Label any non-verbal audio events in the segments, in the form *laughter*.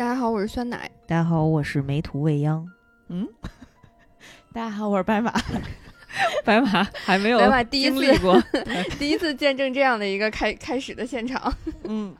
大家好，我是酸奶。大家好，我是梅图未央。嗯，*laughs* 大家好，我是白马。*laughs* 白马还没有白马第一次过，*laughs* 第一次见证这样的一个开开始的现场。嗯，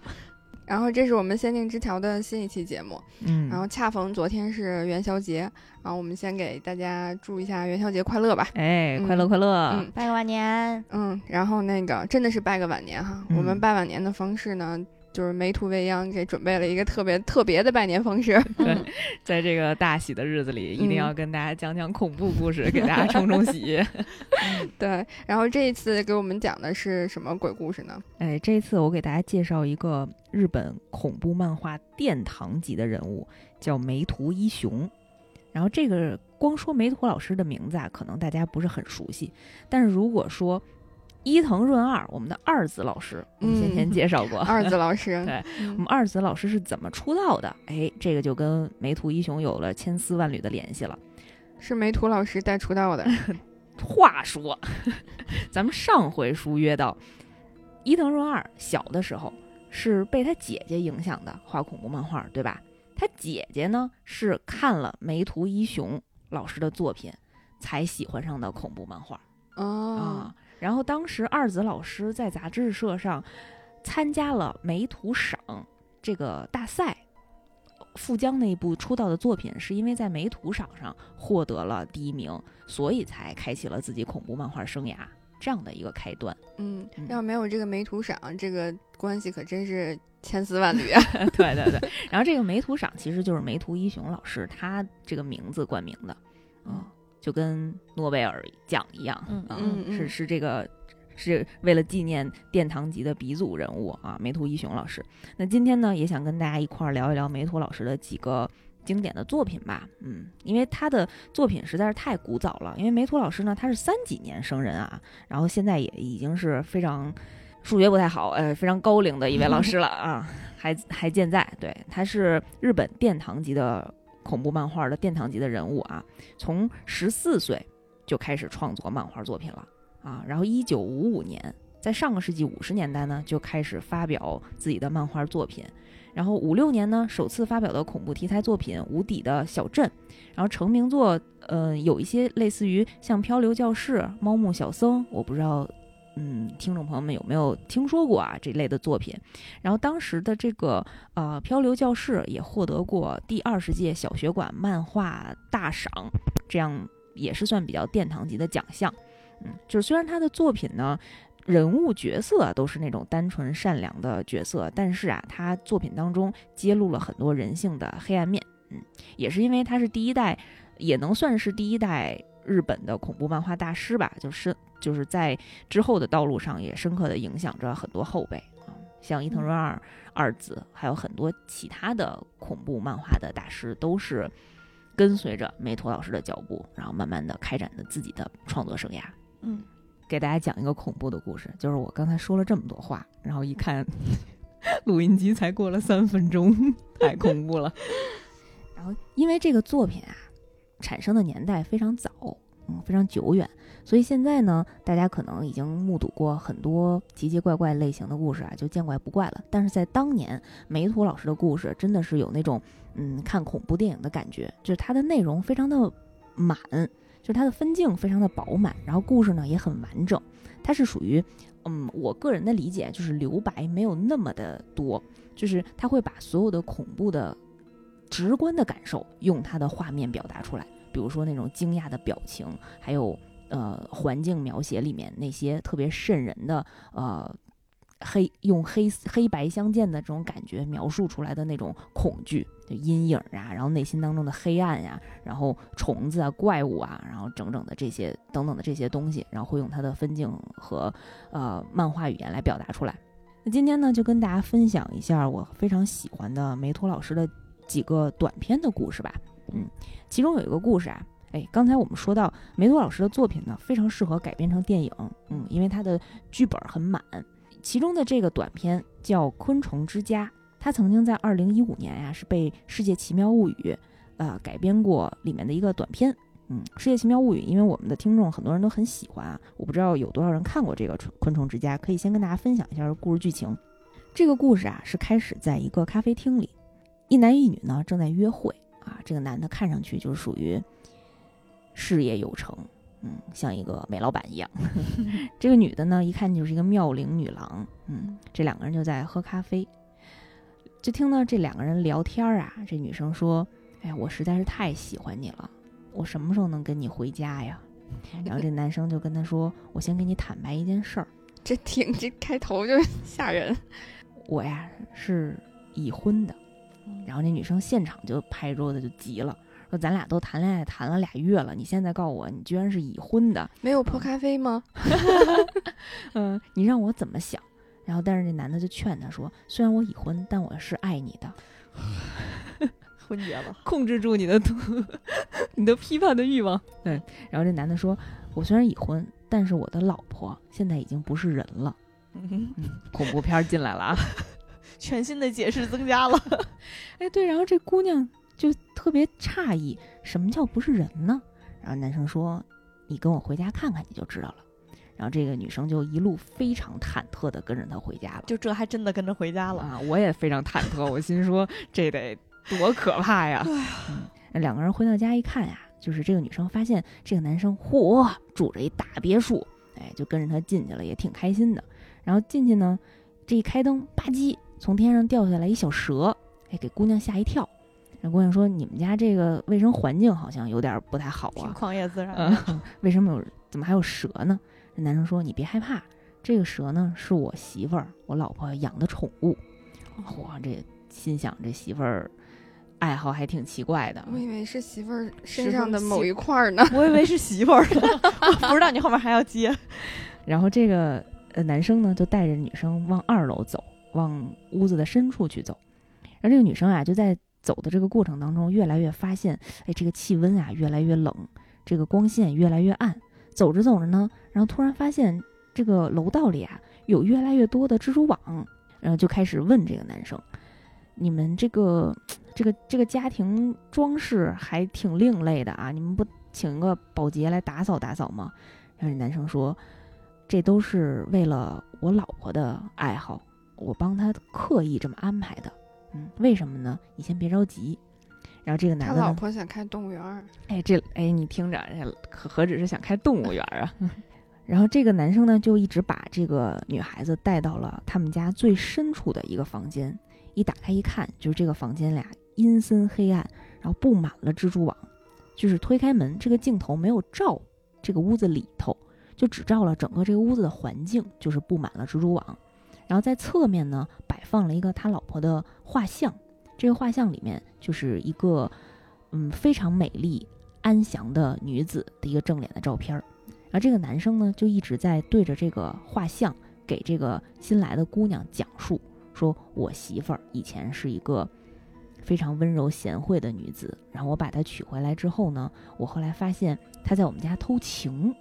然后这是我们限定之条的新一期节目。嗯，然后恰逢昨天是元宵节，然后我们先给大家祝一下元宵节快乐吧。哎，嗯快乐快乐！嗯拜个晚年。嗯，然后那个真的是拜个晚年哈。嗯我们拜晚年的方式呢，就是梅图未央给准备了一个特别特别的拜年方式。*laughs* 对，*laughs* 在这个大喜的日子里，一定嗯要跟大家讲讲恐怖故事，给大家冲冲喜。*laughs* 对，然后这一次给我们讲的是什么鬼故事呢？哎，这一次我给大家介绍一个日本恐怖漫画殿堂级的人物，叫梅图一雄。然后这个光说梅图老师的名字啊，可能大家不是很熟悉，但是如果说伊藤润二，我们的二子老师，我们先嗯前介绍过，*laughs* 二子老师，*laughs* 对嗯我们二子老师是怎么出道的？哎，这个就跟梅图一雄有了千丝万缕的联系了。是梅图老师带出道的。*laughs* 话说，咱们上回书约到，伊藤润二小的时候是被他姐姐影响的画恐怖漫画，对吧？他姐姐呢是看了梅图一雄老师的作品，才喜欢上的恐怖漫画哦啊。然后当时二子老师在杂志社上参加了梅图赏这个大赛。富江那一部出道的作品，是因为在梅图赏上获得了第一名，所以才开启了自己恐怖漫画生涯这样的一个开端。嗯嗯，要没有这个梅图赏，这个关系可真是千丝万缕啊。*laughs* 对对对，然后这个梅图赏其实就是梅图一雄老师他这个名字冠名的，嗯，就跟诺贝尔奖一样，嗯嗯是是这个。是为了纪念殿堂级的鼻祖人物啊，梅图一雄老师。那今天呢，也想跟大家一块儿聊一聊梅图老师的几个经典的作品吧。嗯，因为他的作品实在是太古早了。因为梅图老师呢，他是三几年生人啊，然后现在也已经是非常数学不太好，呃，非常高龄的一位老师了啊，*laughs* 还还健在。对，他是日本殿堂级的恐怖漫画的殿堂级的人物啊，从十四岁就开始创作漫画作品了。啊，然后一九五五年，在上个世纪五十年代呢，就开始发表自己的漫画作品，然后五六年呢，首次发表的恐怖题材作品《无底的小镇》，然后成名作，呃，有一些类似于像《漂流教室》《猫目小僧》，我不知道，嗯，听众朋友们有没有听说过啊这类的作品？然后当时的这个呃《漂流教室》也获得过第二十届小学馆漫画大赏，这样也是算比较殿堂级的奖项。嗯，就是虽然他的作品呢，人物角色都是那种单纯善良的角色，但是啊，他作品当中揭露了很多人性的黑暗面。嗯，也是因为他是第一代，也能算是第一代日本的恐怖漫画大师吧，就是就是在之后的道路上也深刻的影响着很多后辈啊，像伊藤润二二子，还有很多其他的恐怖漫画的大师都是。跟随着梅托老师的脚步，然后慢慢的开展着自己的创作生涯。嗯，给大家讲一个恐怖的故事，就是我刚才说了这么多话，然后一看 *laughs* 录音机才过了三分钟，太恐怖了。*laughs* 然后因为这个作品啊，产生的年代非常早，嗯，非常久远，所以现在呢，大家可能已经目睹过很多奇奇怪怪类型的故事啊，就见怪不怪了。但是在当年，梅图老师的故事真的是有那种嗯看恐怖电影的感觉，就是它的内容非常的满。就是它的分镜非常的饱满，然后故事呢也很完整。它是属于，嗯，我个人的理解就是留白没有那么的多，就是他会把所有的恐怖的直观的感受用他的画面表达出来，比如说那种惊讶的表情，还有呃环境描写里面那些特别瘆人的呃黑用黑黑白相间的这种感觉描述出来的那种恐惧。就阴影啊，然后内心当中的黑暗呀、然后虫子啊、怪物啊，然后整整的这些等等的这些东西，然后会用它的分镜和呃漫画语言来表达出来。那今天呢，就跟大家分享一下我非常喜欢的梅图老师的几个短篇的故事吧。嗯，其中有一个故事啊，哎，刚才我们说到梅图老师的作品呢，非常适合改编成电影，嗯，因为他的剧本很满。其中的这个短片叫《昆虫之家》。他曾经在二零一五年呀、是被《世界奇妙物语》呃改编过里面的一个短片。嗯，《世界奇妙物语》，因为我们的听众很多人都很喜欢啊，我不知道有多少人看过这个《昆虫之家》，可以先跟大家分享一下故事剧情。这个故事啊是开始在一个咖啡厅里，一男一女呢正在约会啊，这个男的看上去就是属于事业有成，嗯，像一个煤老板一样。*laughs* 这个女的呢，一看就是一个妙龄女郎，嗯，这两个人就在喝咖啡，就听到这两个人聊天啊，这女生说：“哎呀，我实在是太喜欢你了，我什么时候能跟你回家呀？”然后这男生就跟她说：“我先跟你坦白一件事儿，这挺这开头就吓人。我呀是已婚的。”然后那女生现场就拍桌子就急了，说：“咱俩都谈恋爱谈了俩月了，你现在告诉我你居然是已婚的，没有泼咖啡吗？*laughs* 嗯，你让我怎么想？”然后但是那男的就劝她说：“虽然我已婚，但我是爱你的，婚结了，控制住你的 *laughs* 你的批判的欲望。”对。然后这男的说：“我虽然已婚，但是我的老婆现在已经不是人了。”嗯，恐怖片进来了啊！全新的解释增加了。*laughs* 哎，对，然后这姑娘就特别诧异，什么叫不是人呢？然后男生说：“你跟我回家看看，你就知道了。”然后这个女生就一路非常忐忑的跟着他回家了。就这还真的跟着回家了啊！我也非常忐忑，*laughs* 我心说这得多可怕呀！嗯，两个人回到家一看呀，就是这个女生发现这个男生嚯住着一大别墅，哎，就跟着他进去了，也挺开心的。然后进去呢，这一开灯，吧唧，从天上掉下来一小蛇，哎，给姑娘吓一跳。那姑娘说：“你们家这个卫生环境好像有点不太好啊，旷野自然嗯，为什么有？怎么还有蛇呢？”这男生说：“你别害怕，这个蛇呢是我媳妇儿，我老婆养的宠物。”嚯，这心想这媳妇儿爱好还挺奇怪的。我以为是媳妇儿身上的某一块儿呢，我以为是媳妇儿呢，*laughs* 我不知道你后面还要接。*laughs* 然后这个呃男生呢就带着女生往二楼走，往屋子的深处去走。然后这个女生啊就在走的这个过程当中，越来越发现，哎，这个气温啊越来越冷，这个光线越来越暗。走着走着呢，然后突然发现这个楼道里啊有越来越多的蜘蛛网，然后就开始问这个男生：“你们这个这个这个家庭装饰还挺另类的啊，你们不请个保洁来打扫打扫吗？”然后这男生说：“这都是为了我老婆的爱好，我帮他刻意这么安排的。嗯，为什么呢？你先别着急。”然后这个男的，他老婆想开动物园儿。哎，这哎，你听着，何何止是想开动物园啊？*laughs* 然后这个男生呢，就一直把这个女孩子带到了他们家最深处的一个房间。一打开一看，就是这个房间俩阴森黑暗，然后布满了蜘蛛网。就是推开门，这个镜头没有照这个屋子里头，就只照了整个这个屋子的环境，就是布满了蜘蛛网。然后在侧面呢，摆放了一个他老婆的画像。这个画像里面就是一个，嗯，非常美丽、安详的女子的一个正脸的照片儿。而这个男生呢，就一直在对着这个画像，给这个新来的姑娘讲述，说我媳妇儿以前是一个非常温柔贤惠的女子，然后我把她娶回来之后呢，我后来发现她在我们家偷情，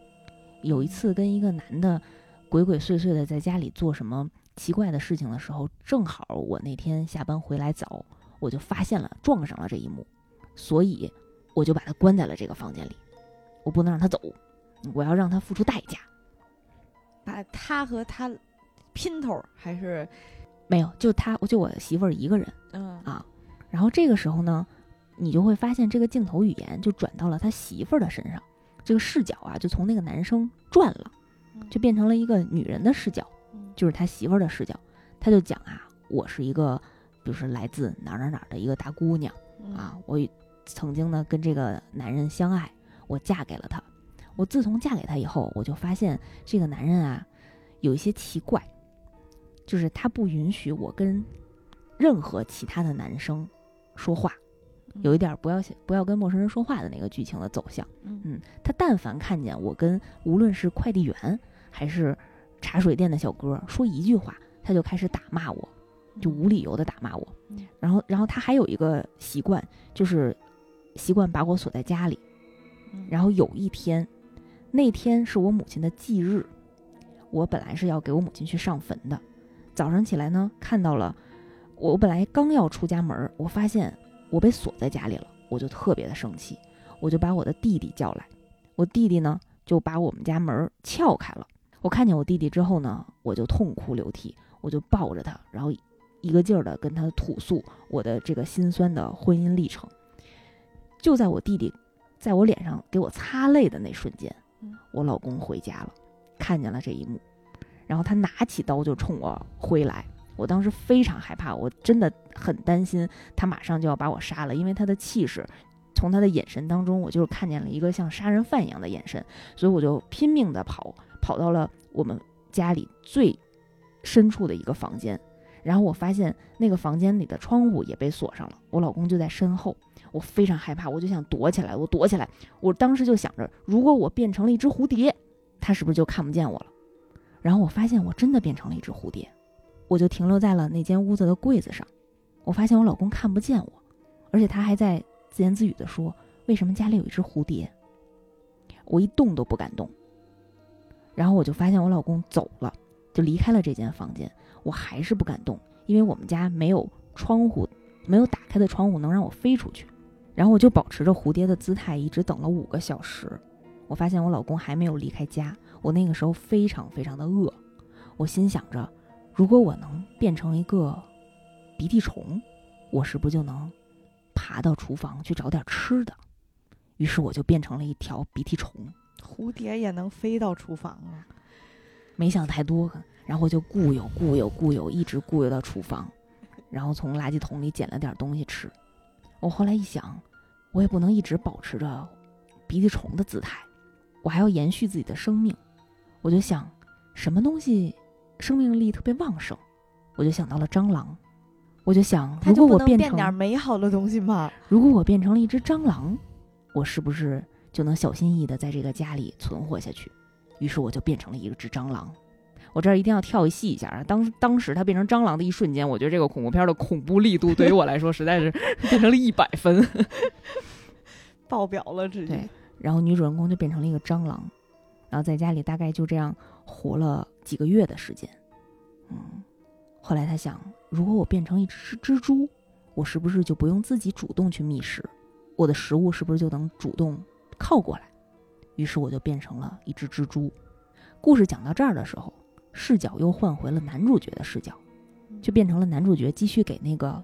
有一次跟一个男的鬼鬼祟祟的在家里做什么奇怪的事情的时候，正好我那天下班回来早。我就发现了，撞上了这一幕，所以我就把他关在了这个房间里。我不能让他走，我要让他付出代价。把他和他姘头还是没有？就他，就我媳妇儿一个人。嗯啊，然后这个时候呢，你就会发现这个镜头语言就转到了他媳妇儿的身上，这个视角啊就从那个男生转了，就变成了一个女人的视角，就是他媳妇儿的视角。他就讲啊，我是一个。就是来自哪哪哪的一个大姑娘啊！我曾经呢跟这个男人相爱，我嫁给了他。我自从嫁给他以后，我就发现这个男人啊有一些奇怪，就是他不允许我跟任何其他的男生说话，有一点不要不要跟陌生人说话的那个剧情的走向。嗯，他但凡看见我跟无论是快递员还是茶水店的小哥说一句话，他就开始打骂我。就无理由的打骂我，然后，然后他还有一个习惯，就是习惯把我锁在家里。然后有一天，那天是我母亲的忌日，我本来是要给我母亲去上坟的。早上起来呢，看到了我本来刚要出家门，我发现我被锁在家里了，我就特别的生气，我就把我的弟弟叫来，我弟弟呢就把我们家门撬开了。我看见我弟弟之后呢，我就痛哭流涕，我就抱着他，然后。一个劲儿的跟他吐诉我的这个心酸的婚姻历程。就在我弟弟在我脸上给我擦泪的那瞬间嗯，我老公回家了，看见了这一幕，然后他拿起刀就冲我挥来。我当时非常害怕，我真的很担心他马上就要把我杀了，因为他的气势，从他的眼神当中，我就是看见了一个像杀人犯一样的眼神，所以我就拼命的跑，跑到了我们家里最深处的一个房间，然后我发现那个房间里的窗户也被锁上了，我老公就在身后，我非常害怕，我就想躲起来，我躲起来，我当时就想着，如果我变成了一只蝴蝶，他是不是就看不见我了？然后我发现我真的变成了一只蝴蝶，我就停留在了那间屋子的柜子上，我发现我老公看不见我，而且他还在自言自语地说：“为什么家里有一只蝴蝶？”我一动都不敢动。然后我就发现我老公走了，就离开了这间房间。我还是不敢动，因为我们家没有窗户，没有打开的窗户能让我飞出去。然后我就保持着蝴蝶的姿态，一直等了五个小时。我发现我老公还没有离开家。我那个时候非常非常的饿，我心想着，如果我能变成一个鼻涕虫，我是不是就能爬到厨房去找点吃的？于是我就变成了一条鼻涕虫。蝴蝶也能飞到厨房啊！没想太多，然后就固有固有固有，一直固有到厨房，然后从垃圾桶里捡了点东西吃。我后来一想，我也不能一直保持着鼻涕虫的姿态，我还要延续自己的生命。我就想，什么东西生命力特别旺盛？我就想到了蟑螂。我就想，如果我变成美好的东西吗？如果我变成了一只蟑螂，我是不是就能小心翼翼的在这个家里存活下去？于是我就变成了一只蟑螂。我这儿一定要跳一戏一下啊！当当时它变成蟑螂的一瞬间，我觉得这个恐怖片的恐怖力度对于我来说实在是 *laughs* 变成了一百分。爆表了，直接对。然后女主人公就变成了一个蟑螂，然后在家里大概就这样活了几个月的时间。嗯，后来他想，如果我变成一只蜘蛛，我是不是就不用自己主动去觅食？我的食物是不是就能主动靠过来？于是我就变成了一只蜘蛛。故事讲到这儿的时候，视角又换回了男主角的视角，就变成了男主角继续给那个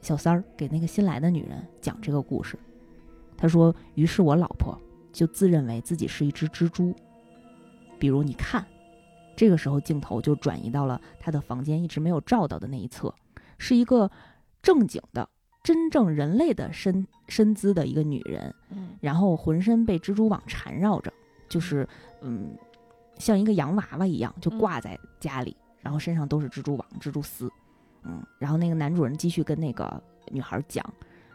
小三儿，给那个新来的女人讲这个故事。他说：“于是我老婆就自认为自己是一只蜘蛛。比如你看，这个时候镜头就转移到了他的房间一直没有照到的那一侧，是一个正经的、真正人类的身身姿的一个女人，嗯。然后浑身被蜘蛛网缠绕着，就是嗯，像一个洋娃娃一样，就挂在家里，然后身上都是蜘蛛网、蜘蛛丝，嗯，然后那个男主人继续跟那个女孩讲，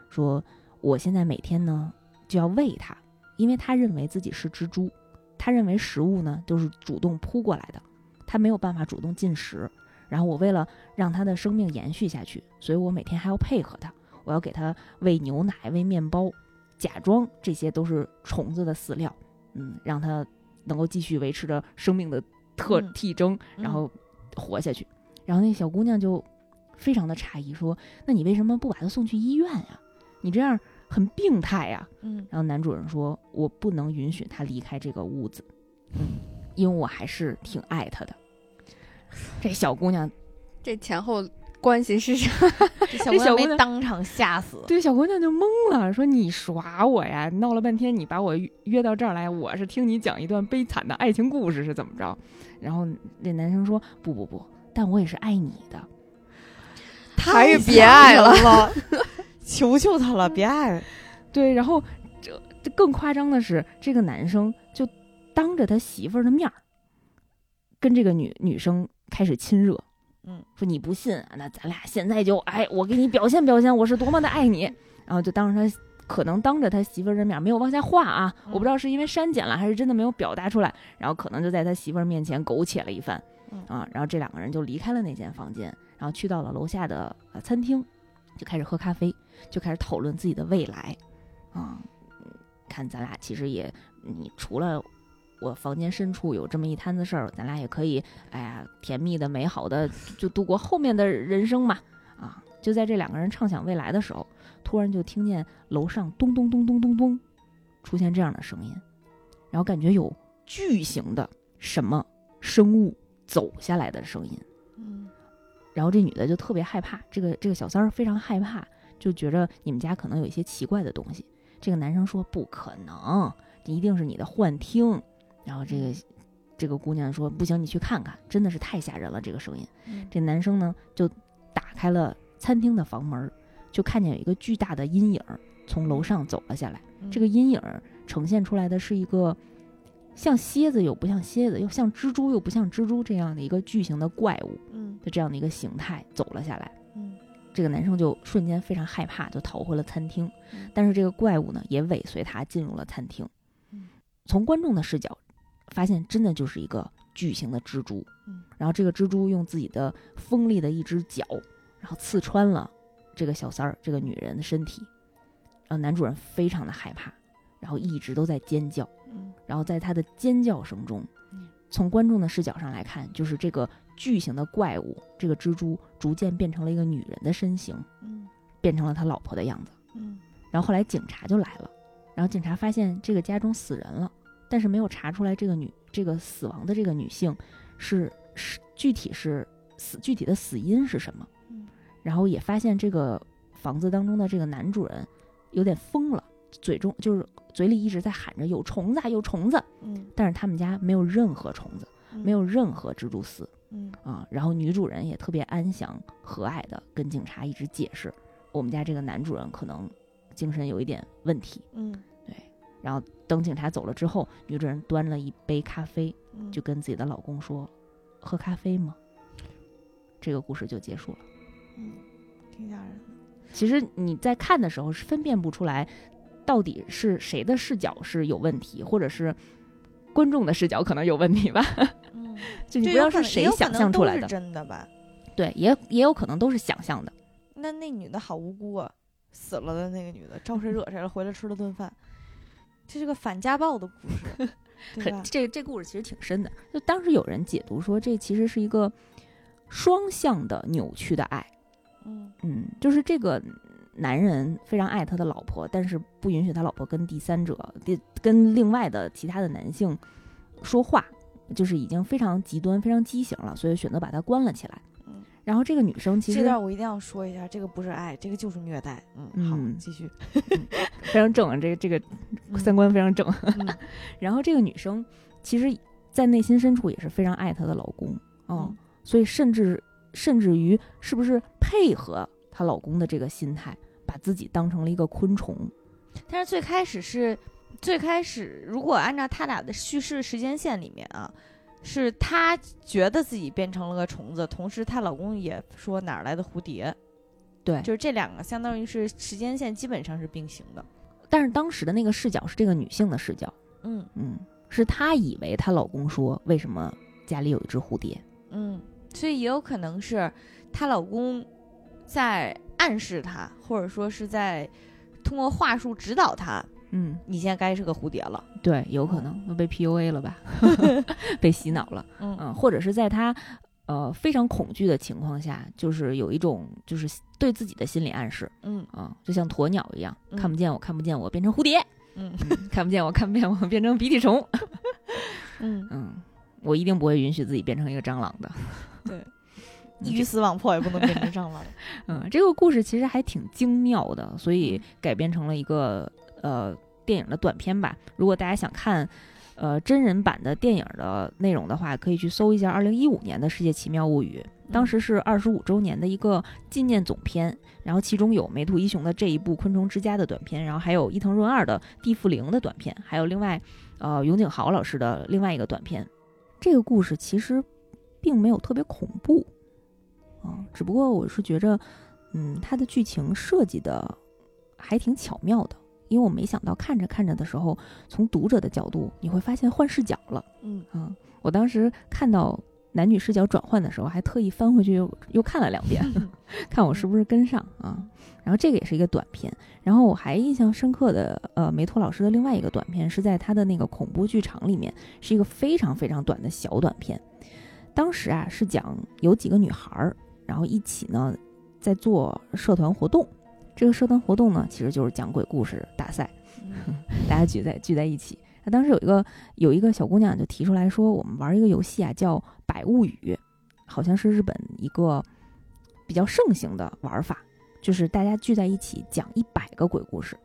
说我现在每天呢就要喂它，因为他认为自己是蜘蛛，他认为食物呢都是主动扑过来的，他没有办法主动进食，然后我为了让他的生命延续下去，所以我每天还要配合他，我要给他喂牛奶、喂面包。假装这些都是虫子的饲料，嗯，让它能够继续维持着生命的特嗯体征，然后活下去。然后那小姑娘就非常的诧异，说：“那你为什么不把她送去医院呀？你这样很病态呀。嗯”然后男主人说：“我不能允许她离开这个屋子，嗯，因为我还是挺爱她的。”这小姑娘这前后关系是啥？*laughs* 这小姑娘当场吓死。对小姑娘就懵了，说：“你耍我呀？闹了半天，你把我约约到这儿来，我是听你讲一段悲惨的爱情故事是怎么着？”然后那男生说：“不不不，但我也是爱你的。还是太别爱了，*laughs* 求求他了，别爱。”对，然后这这更夸张的是，这个男生就当着他媳妇儿的面儿，跟这个女女生开始亲热。嗯，说你不信，那咱俩现在就哎，我给你表现表现，我是多么的爱你。*laughs* 然后就当着他，可能当着他媳妇儿的面没有往下画啊，嗯我不知道是因为删减了还是真的没有表达出来。然后可能就在他媳妇儿面前苟且了一番，嗯啊，然后这两个人就离开了那间房间，然后去到了楼下的呃餐厅，就开始喝咖啡，就开始讨论自己的未来，啊，嗯看咱俩其实也，你除了我房间深处有这么一摊子事儿，咱俩也可以，哎呀，甜蜜的、美好的就度过后面的人生嘛。啊，就在这两个人畅想未来的时候，突然就听见楼上咚咚咚咚咚咚出现这样的声音，然后感觉有巨型的什么生物走下来的声音。嗯然后这女的就特别害怕，这个这个小三儿非常害怕，就觉着你们家可能有一些奇怪的东西。这个男生说不可能，这一定是你的幻听。然后这个这个姑娘说不行，你去看看，真的是太吓人了，这个声音。嗯这男生呢就打开了餐厅的房门，就看见有一个巨大的阴影从楼上走了下来。嗯这个阴影呈现出来的是一个像蝎子又不像蝎子，又像蜘蛛又不像蜘蛛这样的一个巨型的怪物嗯的这样的一个形态走了下来。嗯这个男生就瞬间非常害怕，就逃回了餐厅嗯。但是这个怪物呢，也尾随他进入了餐厅嗯。从观众的视角，发现真的就是一个巨型的蜘蛛嗯。然后这个蜘蛛用自己的锋利的一只脚，然后刺穿了这个小三儿这个女人的身体。然后男主人非常的害怕，然后一直都在尖叫。嗯然后在他的尖叫声中嗯，从观众的视角上来看，就是这个巨型的怪物，这个蜘蛛逐渐变成了一个女人的身形，嗯变成了他老婆的样子。嗯然后后来警察就来了，然后警察发现这个家中死人了，但是没有查出来这个女这个死亡的这个女性是是具体是死具体的死因是什么嗯，然后也发现这个房子当中的这个男主人有点疯了，嘴中就是嘴里一直在喊着有虫子啊有虫子，嗯但是他们家没有任何虫子，没有任何蜘蛛丝嗯啊。然后女主人也特别安详和蔼的跟警察一直解释，我们家这个男主人可能精神有一点问题。嗯然后等警察走了之后，女主人端了一杯咖啡，嗯就跟自己的老公说：“喝咖啡吗？”这个故事就结束了。嗯挺吓人的。其实你在看的时候是分辨不出来，到底是谁的视角是有问题，或者是观众的视角可能有问题吧？嗯，*laughs* 就你不知道是谁想象出来的。真的吧？对，也也有可能都是想象的。那那女的好无辜啊，死了的那个女的招谁惹谁了？回来吃了顿饭，这是个反家暴的故事？*laughs* 这这故事其实挺深的。就当时有人解读说，这其实是一个双向的扭曲的爱。嗯嗯，就是这个男人非常爱他的老婆，但是不允许他老婆跟第三者、第跟另外的其他的男性说话，就是已经非常极端、非常畸形了，所以选择把他关了起来。嗯，然后这个女生其实这段我一定要说一下，这个不是爱，这个就是虐待。嗯，好，嗯继续。*laughs* 非常正，这个这个嗯三观非常正。嗯 *laughs* 然后这个女生其实，在内心深处也是非常爱她的老公，哦，嗯所以甚至甚至于是不是配合她老公的这个心态，把自己当成了一个昆虫。但是最开始是，最开始如果按照他俩的叙事时间线里面啊，是她觉得自己变成了个虫子，同时她老公也说哪儿来的蝴蝶，对，就是这两个相当于是时间线基本上是并行的。但是当时的那个视角是这个女性的视角，嗯。嗯，是她以为她老公说为什么家里有一只蝴蝶，嗯，所以也有可能是她老公在暗示她，或者说是在通过话术指导她，嗯，你现在该是个蝴蝶了。对，有可能被 PUA 了吧，*laughs* 被洗脑了。嗯。嗯，或者是在他呃非常恐惧的情况下，就是有一种就是对自己的心理暗示。嗯。啊、就像鸵鸟一样，嗯。看不见我，看不见我，变成蝴蝶；嗯。*laughs* *laughs* 看不见我，看不见我，变成鼻涕虫。嗯，嗯，我一定不会允许自己变成一个蟑螂的。对。鱼死网破也不能变成蟑螂。嗯，这个故事其实还挺精妙的，所以改编成了一个呃电影的短片吧。如果大家想看呃真人版的电影的内容的话，可以去搜一下二零一五年的《世界奇妙物语》，当时是二十五周年的一个纪念总片，然后其中有梅图一雄的这一部《昆虫之家》的短片，然后还有伊藤润二的《地缚灵》的短片，还有另外呃永井豪老师的另外一个短片。这个故事其实并没有特别恐怖啊，只不过我是觉着，嗯，它的剧情设计的还挺巧妙的。因为我没想到看着看着的时候，从读者的角度，你会发现换视角了。嗯啊，我当时看到男女视角转换的时候，还特意翻回去又又看了两遍，*laughs* 看我是不是跟上啊。然后这个也是一个短片，然后我还印象深刻的，呃，梅托老师的另外一个短片是在他的那个恐怖剧场里面，是一个非常非常短的小短片。当时啊是讲有几个女孩儿，然后一起呢在做社团活动。这个社团活动呢，其实就是讲鬼故事大赛。嗯 *laughs* 大家聚在聚在一起。那当时有一个有一个小姑娘就提出来说，我们玩一个游戏啊，叫《百物语》，好像是日本一个比较盛行的玩法，就是大家聚在一起讲一百个鬼故事，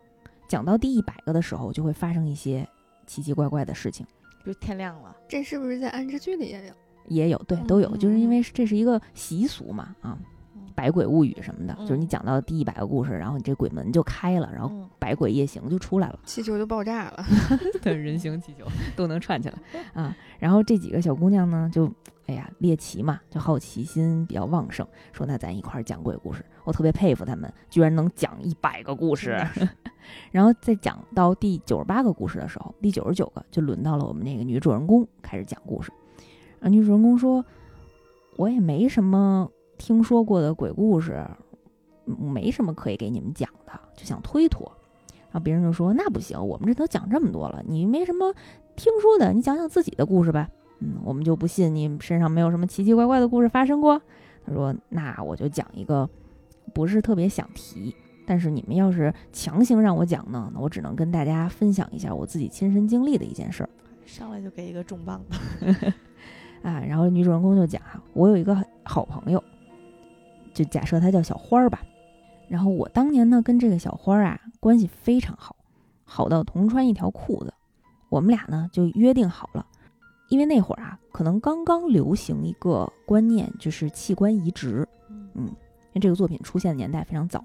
讲到第一百个的时候，就会发生一些奇奇怪怪的事情。就天亮了，这是不是在安之剧里也有？也有，对，都有，嗯就是因为这是一个习俗嘛，啊嗯，百鬼物语什么的，嗯就是你讲到第一百个故事，然后你这鬼门就开了，然后嗯百鬼夜行就出来了，气球就爆炸了。*laughs* 对，人形气球都能串起来啊。然后这几个小姑娘呢，就哎呀猎奇嘛，就好奇心比较旺盛，说那咱一块儿讲鬼故事。我特别佩服她们，居然能讲一百个故事。*laughs* 然后在讲到第九十八个故事的时候，第九十九个就轮到了我们那个女主人公开始讲故事。啊，女主人公说：“我也没什么听说过的鬼故事，嗯没什么可以给你们讲的，就想推脱。”然后别人就说：“那不行，我们这都讲这么多了，你没什么听说的，你讲讲自己的故事呗。”嗯，我们就不信你身上没有什么奇奇怪怪的故事发生过。他说：“那我就讲一个，不是特别想提，但是你们要是强行让我讲呢，那我只能跟大家分享一下我自己亲身经历的一件事儿。”上来就给一个重磅的，*laughs* 啊，然后女主人公就讲啊，我有一个好朋友，就假设她叫小花儿吧。然后我当年呢跟这个小花儿啊关系非常好，好到同穿一条裤子。我们俩呢就约定好了，因为那会儿啊可能刚刚流行一个观念，就是器官移植。嗯因为这个作品出现的年代非常早，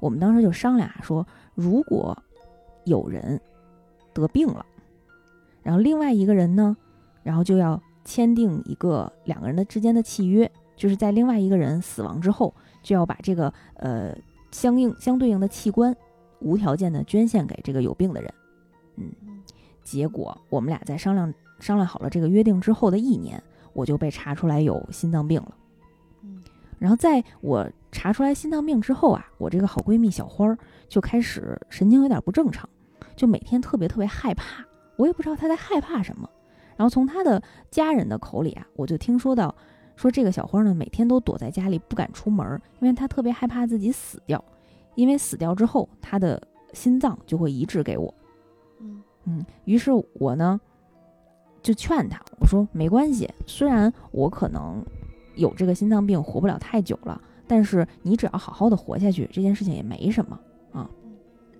我们当时就商量啊，说如果有人得病了，然后另外一个人呢，然后就要签订一个两个人的之间的契约，就是在另外一个人死亡之后，就要把这个呃相应相对应的器官无条件的捐献给这个有病的人。嗯，结果我们俩在商量商量好了这个约定之后的一年，我就被查出来有心脏病了。嗯然后在我查出来心脏病之后啊，我这个好闺蜜小花儿就开始神经有点不正常，就每天特别特别害怕，我也不知道她在害怕什么。然后从她的家人的口里啊，我就听说到，说这个小花呢每天都躲在家里不敢出门，因为她特别害怕自己死掉，因为死掉之后她的心脏就会移植给我。嗯嗯，于是我呢就劝她，我说没关系，虽然我可能有这个心脏病，活不了太久了，但是你只要好好的活下去，这件事情也没什么啊。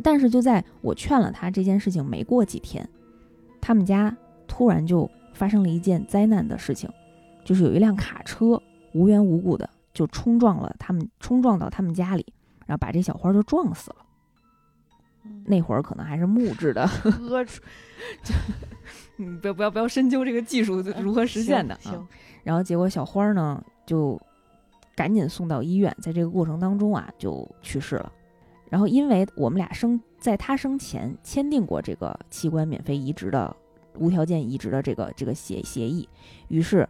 但是就在我劝了她这件事情没过几天，他们家突然就发生了一件灾难的事情，就是有一辆卡车无缘无故的就冲撞了他们，冲撞到他们家里，然后把这小花就撞死了。嗯那会儿可能还是木质的，*laughs* 呵，*laughs* 就嗯，不要不要不要深究这个技术如何实现的啊。然后结果小花儿呢就赶紧送到医院，在这个过程当中啊就去世了。然后因为我们俩生在他生前签订过这个器官免费移植的无条件移植的这个这个协协议，于是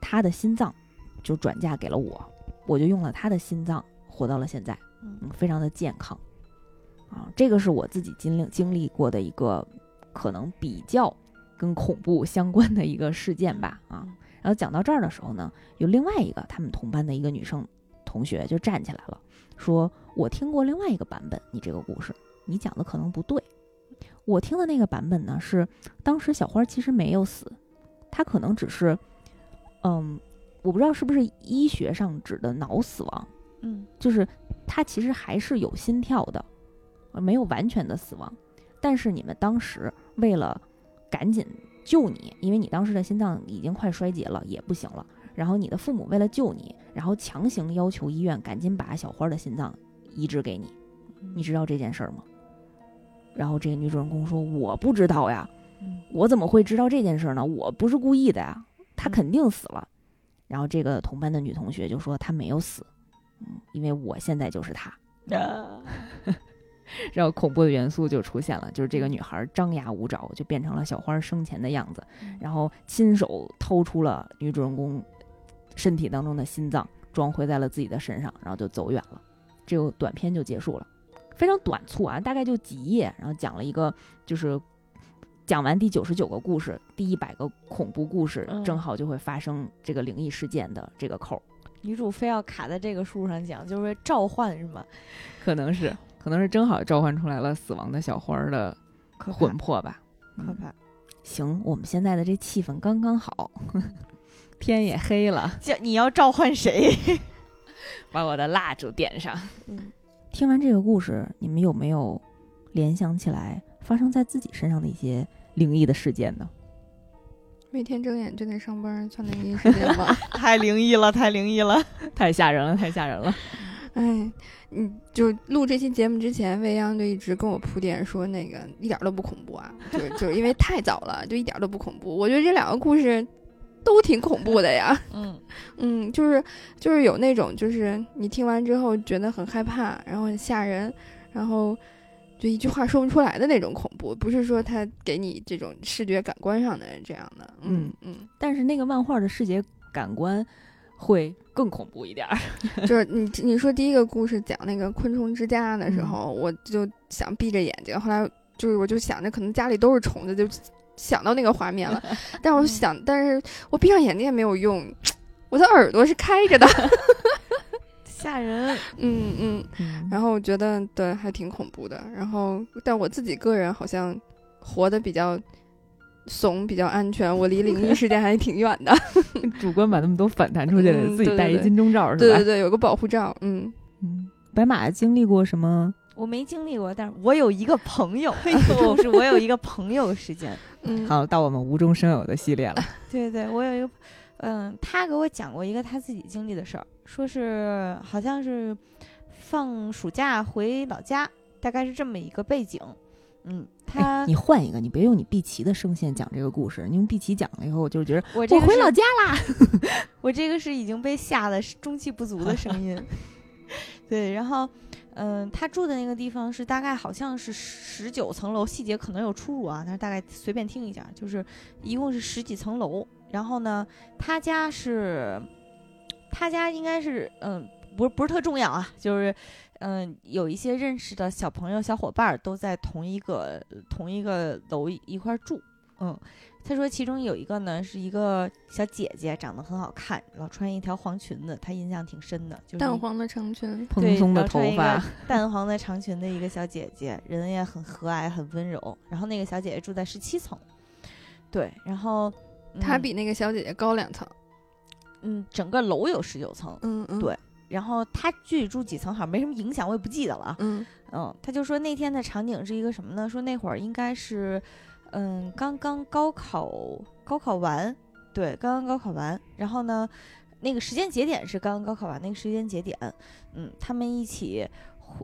他的心脏就转嫁给了我，我就用了他的心脏活到了现在，嗯嗯，非常的健康。啊，这个是我自己经历经历过的一个可能比较跟恐怖相关的一个事件吧，啊。嗯然后讲到这儿的时候呢，有另外一个他们同班的一个女生同学就站起来了，说：“我听过另外一个版本，你这个故事，你讲的可能不对。我听的那个版本呢是，当时小花其实没有死，她可能只是，嗯，我不知道是不是医学上指的脑死亡，嗯就是他其实还是有心跳的，呃没有完全的死亡。但是你们当时为了赶紧救你，因为你当时的心脏已经快衰竭了，也不行了。然后你的父母为了救你，然后强行要求医院赶紧把小花的心脏移植给你。你知道这件事儿吗？然后这个女主人公说：“我不知道呀，嗯我怎么会知道这件事儿呢？我不是故意的呀，他嗯肯定死了。然后这个同班的女同学就说：“她没有死，嗯，因为我现在就是她。”啊然后恐怖的元素就出现了，就是这个女孩张牙舞爪，就变成了小花生前的样子，然后亲手掏出了女主人公身体当中的心脏，装回在了自己的身上，然后就走远了。这个短片就结束了，非常短促啊，大概就几页，然后讲了一个就是。讲完第九十九个故事，第一百个恐怖故事，嗯正好就会发生这个灵异事件的这个口儿，女主非要卡在这个树上讲，就是召唤是吗？可能是，可能是正好召唤出来了死亡的小花儿的可魂魄吧。可怕。行，我们现在的这气氛刚刚好，*laughs* 天也黑了，叫你要召唤谁？*laughs* 把我的蜡烛点上。嗯，听完这个故事，你们有没有联想起来发生在自己身上的一些灵异的事件呢？每天睁眼就得上班，算灵异事件吗？*laughs* 太灵异了，太灵异了。*laughs* 太吓人了，太吓人了！哎，你，就录这期节目之前，未央就一直跟我铺垫说那个一点都不恐怖啊，就就是因为太早了，就一点都不恐怖。我觉得这两个故事都挺恐怖的呀。*laughs* 嗯嗯，就是就是有那种，就是你听完之后觉得很害怕，然后很吓人，然后就一句话说不出来的那种恐怖，不是说他给你这种视觉感官上的这样的。嗯嗯，但是那个漫画的视觉感官会更恐怖一点儿。*laughs* 就是你你说第一个故事讲那个昆虫之家的时候，我就想闭着眼睛，后来就是我就想着可能家里都是虫子，就想到那个画面了。*laughs* 但我想，但是我闭上眼睛也没有用，我的耳朵是开着的。*laughs* 吓人。嗯嗯。然后我觉得对还挺恐怖的，然后但我自己个人好像活得比较怂，比较安全，我离 *laughs* 灵异事件还挺远的。*laughs* 主观把那么多反弹出去，嗯自己戴一对对对金钟罩是吧？对对对，有个保护罩。嗯，嗯，白马经历过什么？我没经历过，但是我有一个朋友，就是我有一个朋友事件。嗯，*laughs* 好，到我们无中生有的系列了。对对，我有一个，嗯，他给我讲过一个他自己经历的事儿，说是好像是放暑假回老家，大概是这么一个背景。嗯，他、哎你换一个，你别用你碧琪的声线讲这个故事，你用碧琪讲了以后，我就觉得我这回老家啦。*laughs* 我这个是已经被吓得中气不足的声音。*laughs* 对，然后，嗯、他住的那个地方是大概好像是十九层楼，细节可能有出入啊，但是大概随便听一下，就是一共是十几层楼。然后呢，他家是，他家应该是，嗯，不是不是特重要啊，就是，嗯，有一些认识的小朋友、小伙伴儿都在同一个同一个楼一块儿住，嗯。他说，其中有一个呢是一个小姐姐，长得很好看，老穿一条黄裙子，他印象挺深的，就是淡黄的长裙。蓬松的头发，*laughs* 淡黄的长裙的一个小姐姐，人也很和蔼，很温柔。然后那个小姐姐住在十七层，对，然后、嗯她比那个小姐姐高两层。嗯整个楼有十九层，嗯嗯，对然后他具体住几层好像没什么影响，我也不记得了啊。嗯嗯，他就说那天的场景是一个什么呢？说那会儿应该是，嗯，刚刚高考高考完，对，刚刚高考完。然后呢，那个时间节点是刚刚高考完那个时间节点，嗯，他们一起。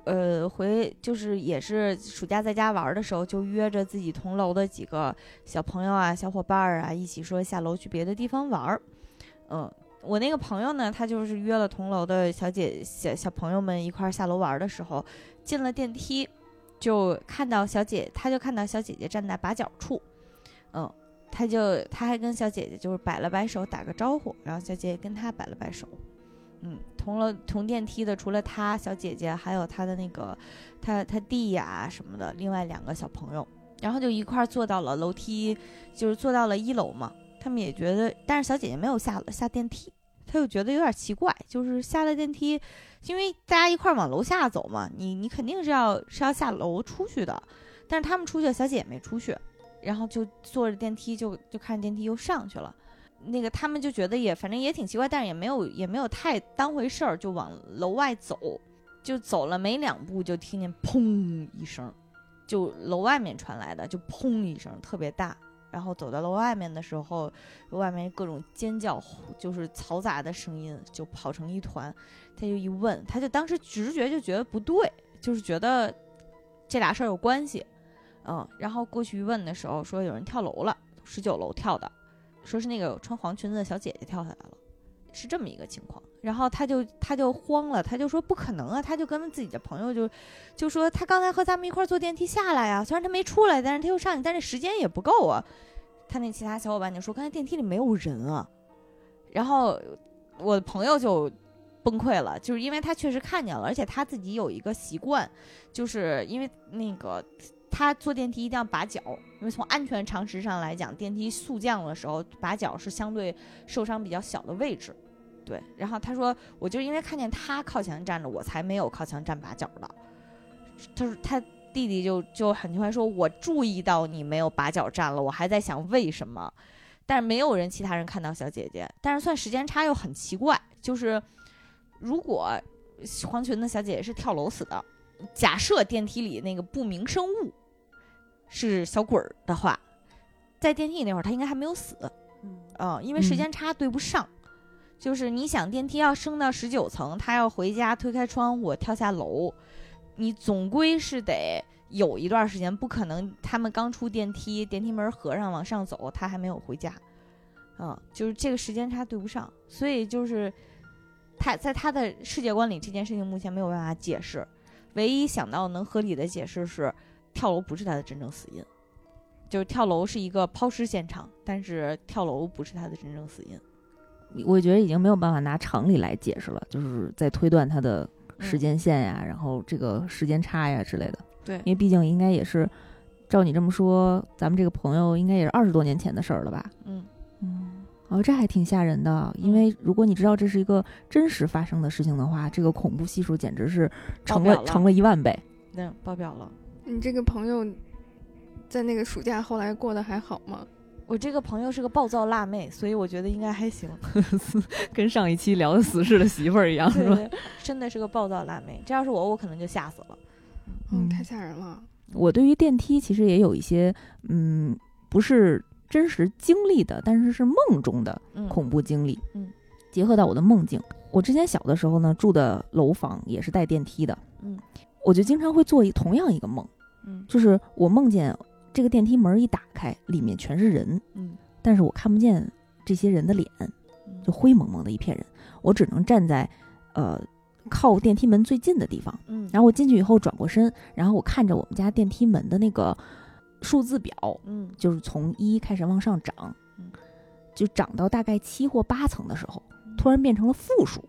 呃，回就是也是暑假在家玩的时候，就约着自己同楼的几个小朋友啊、小伙伴儿啊，一起说下楼去别的地方玩儿。嗯，我那个朋友呢，他就是约了同楼的小姐小小朋友们一块下楼玩的时候，进了电梯，就看到小姐，他就看到小姐姐站在把角处，嗯，他就他还跟小姐姐就是摆了摆手，打个招呼，然后小姐姐跟他摆了摆手，嗯，同楼同电梯的除了他小姐姐，还有他的那个他他弟呀、什么的，另外两个小朋友，然后就一块坐到了楼梯，就是坐到了一楼嘛。他们也觉得，但是小姐姐没有下下电梯，他就觉得有点奇怪，就是下了电梯，因为大家一块儿往楼下走嘛，你你肯定是要是要下楼出去的，但是他们出去，小姐也没出去，然后就坐着电梯就就看电梯又上去了。那个他们就觉得也反正也挺奇怪，但是也没有也没有太当回事儿，就往楼外走，就走了没两步就听见砰一声，就楼外面传来的，就砰一声特别大。然后走到楼外面的时候，外面各种尖叫，就是嘈杂的声音，就跑成一团。他就一问，他就当时直觉就觉得不对，就是觉得这俩事儿有关系，嗯。然后过去问的时候，说有人跳楼了，十九楼跳的，说是那个穿黄裙子的小姐姐跳下来了，是这么一个情况。然后他就他就慌了，他就说不可能啊，他就跟自己的朋友就就说他刚才和咱们一块儿坐电梯下来呀、虽然他没出来，但是他又上去，但是时间也不够啊。他那其他小伙伴就说刚才电梯里没有人啊，然后我朋友就崩溃了，就是因为他确实看见了，而且他自己有一个习惯，就是因为那个他坐电梯一定要把脚，因为从安全常识上来讲，电梯速降的时候把脚是相对受伤比较小的位置。对，然后他说，我就因为看见他靠墙站着，我才没有靠墙站把脚的。他说他弟弟就就很奇怪说，我注意到你没有把脚站了，我还在想为什么，但是没有人其他人看到小姐姐，但是算时间差又很奇怪，就是如果黄裙的小姐姐是跳楼死的。假设电梯里那个不明生物是小鬼儿的话，在电梯那会儿她应该还没有死，嗯、因为时嗯间差对不上。就是你想电梯要升到十九层，他要回家推开窗户跳下楼，你总归是得有一段时间，不可能他们刚出电梯，电梯门合上往上走，他还没有回家，嗯，就是这个时间差对不上，所以就是他在他的世界观里，这件事情目前没有办法解释，唯一想到能合理的解释是跳楼不是他的真正死因，就是跳楼是一个抛尸现场，但是跳楼不是他的真正死因。我觉得已经没有办法拿常理来解释了，就是在推断它的时嗯间线呀，然后这个时间差呀之类的。对因为毕竟应该也是，照你这么说，咱们这个朋友应该也是二十多年前的事儿了吧？嗯，嗯，哦，这还挺吓人的。因为如果你知道这是一个真实发生的事情的话，这个恐怖系数简直是成了了乘了一万倍。那爆表了。你这个朋友在那个暑假后来过得还好吗？我这个朋友是个暴躁辣妹，所以我觉得应该还行。*laughs* 跟上一期聊的死侍的媳妇儿一样，是吧？真的是个暴躁辣妹。这要是我，我可能就吓死了。嗯，嗯太吓人了。我对于电梯其实也有一些，嗯，不是真实经历的，但是是梦中的嗯，恐怖经历。嗯，结合到我的梦境，我之前小的时候呢，住的楼房也是带电梯的。嗯，我就经常会做一同样一个梦，嗯就是我梦见这个电梯门一打开，里面全是人，嗯。但是我看不见这些人的脸，嗯。就灰蒙蒙的一片人，我只能站在呃靠电梯门最近的地方。嗯，然后我进去以后转过身，然后我看着我们家电梯门的那个数字表，嗯就是从一开始往上涨嗯，就涨到大概七或八层的时候，突然变成了负数，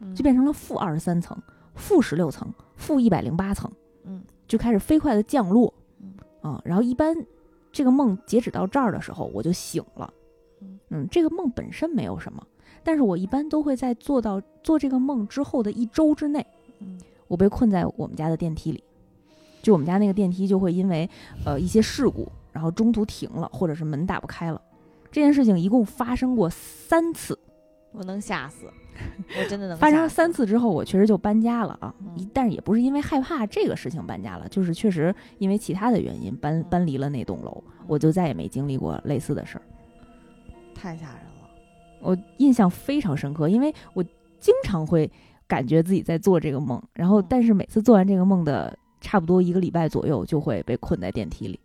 嗯就变成了负二十三层、负十六层、负一百零八层，嗯。就开始飞快的降落嗯，啊，然后一般这个梦截止到这儿的时候，我就醒了嗯，嗯，这个梦本身没有什么，但是我一般都会在做到做这个梦之后的一周之内，嗯。我被困在我们家的电梯里，就我们家那个电梯就会因为呃一些事故，然后中途停了，或者是门打不开了。这件事情一共发生过三次，我能吓死，*laughs* 我真的能发生了三次之后，我确实就搬家了啊，嗯但是也不是因为害怕这个事情搬家了，就是确实因为其他的原因搬嗯搬离了那栋楼，我就再也没经历过类似的事儿。太吓人了。我印象非常深刻，因为我经常会感觉自己在做这个梦，然后嗯但是每次做完这个梦的差不多一个礼拜左右，就会被困在电梯里。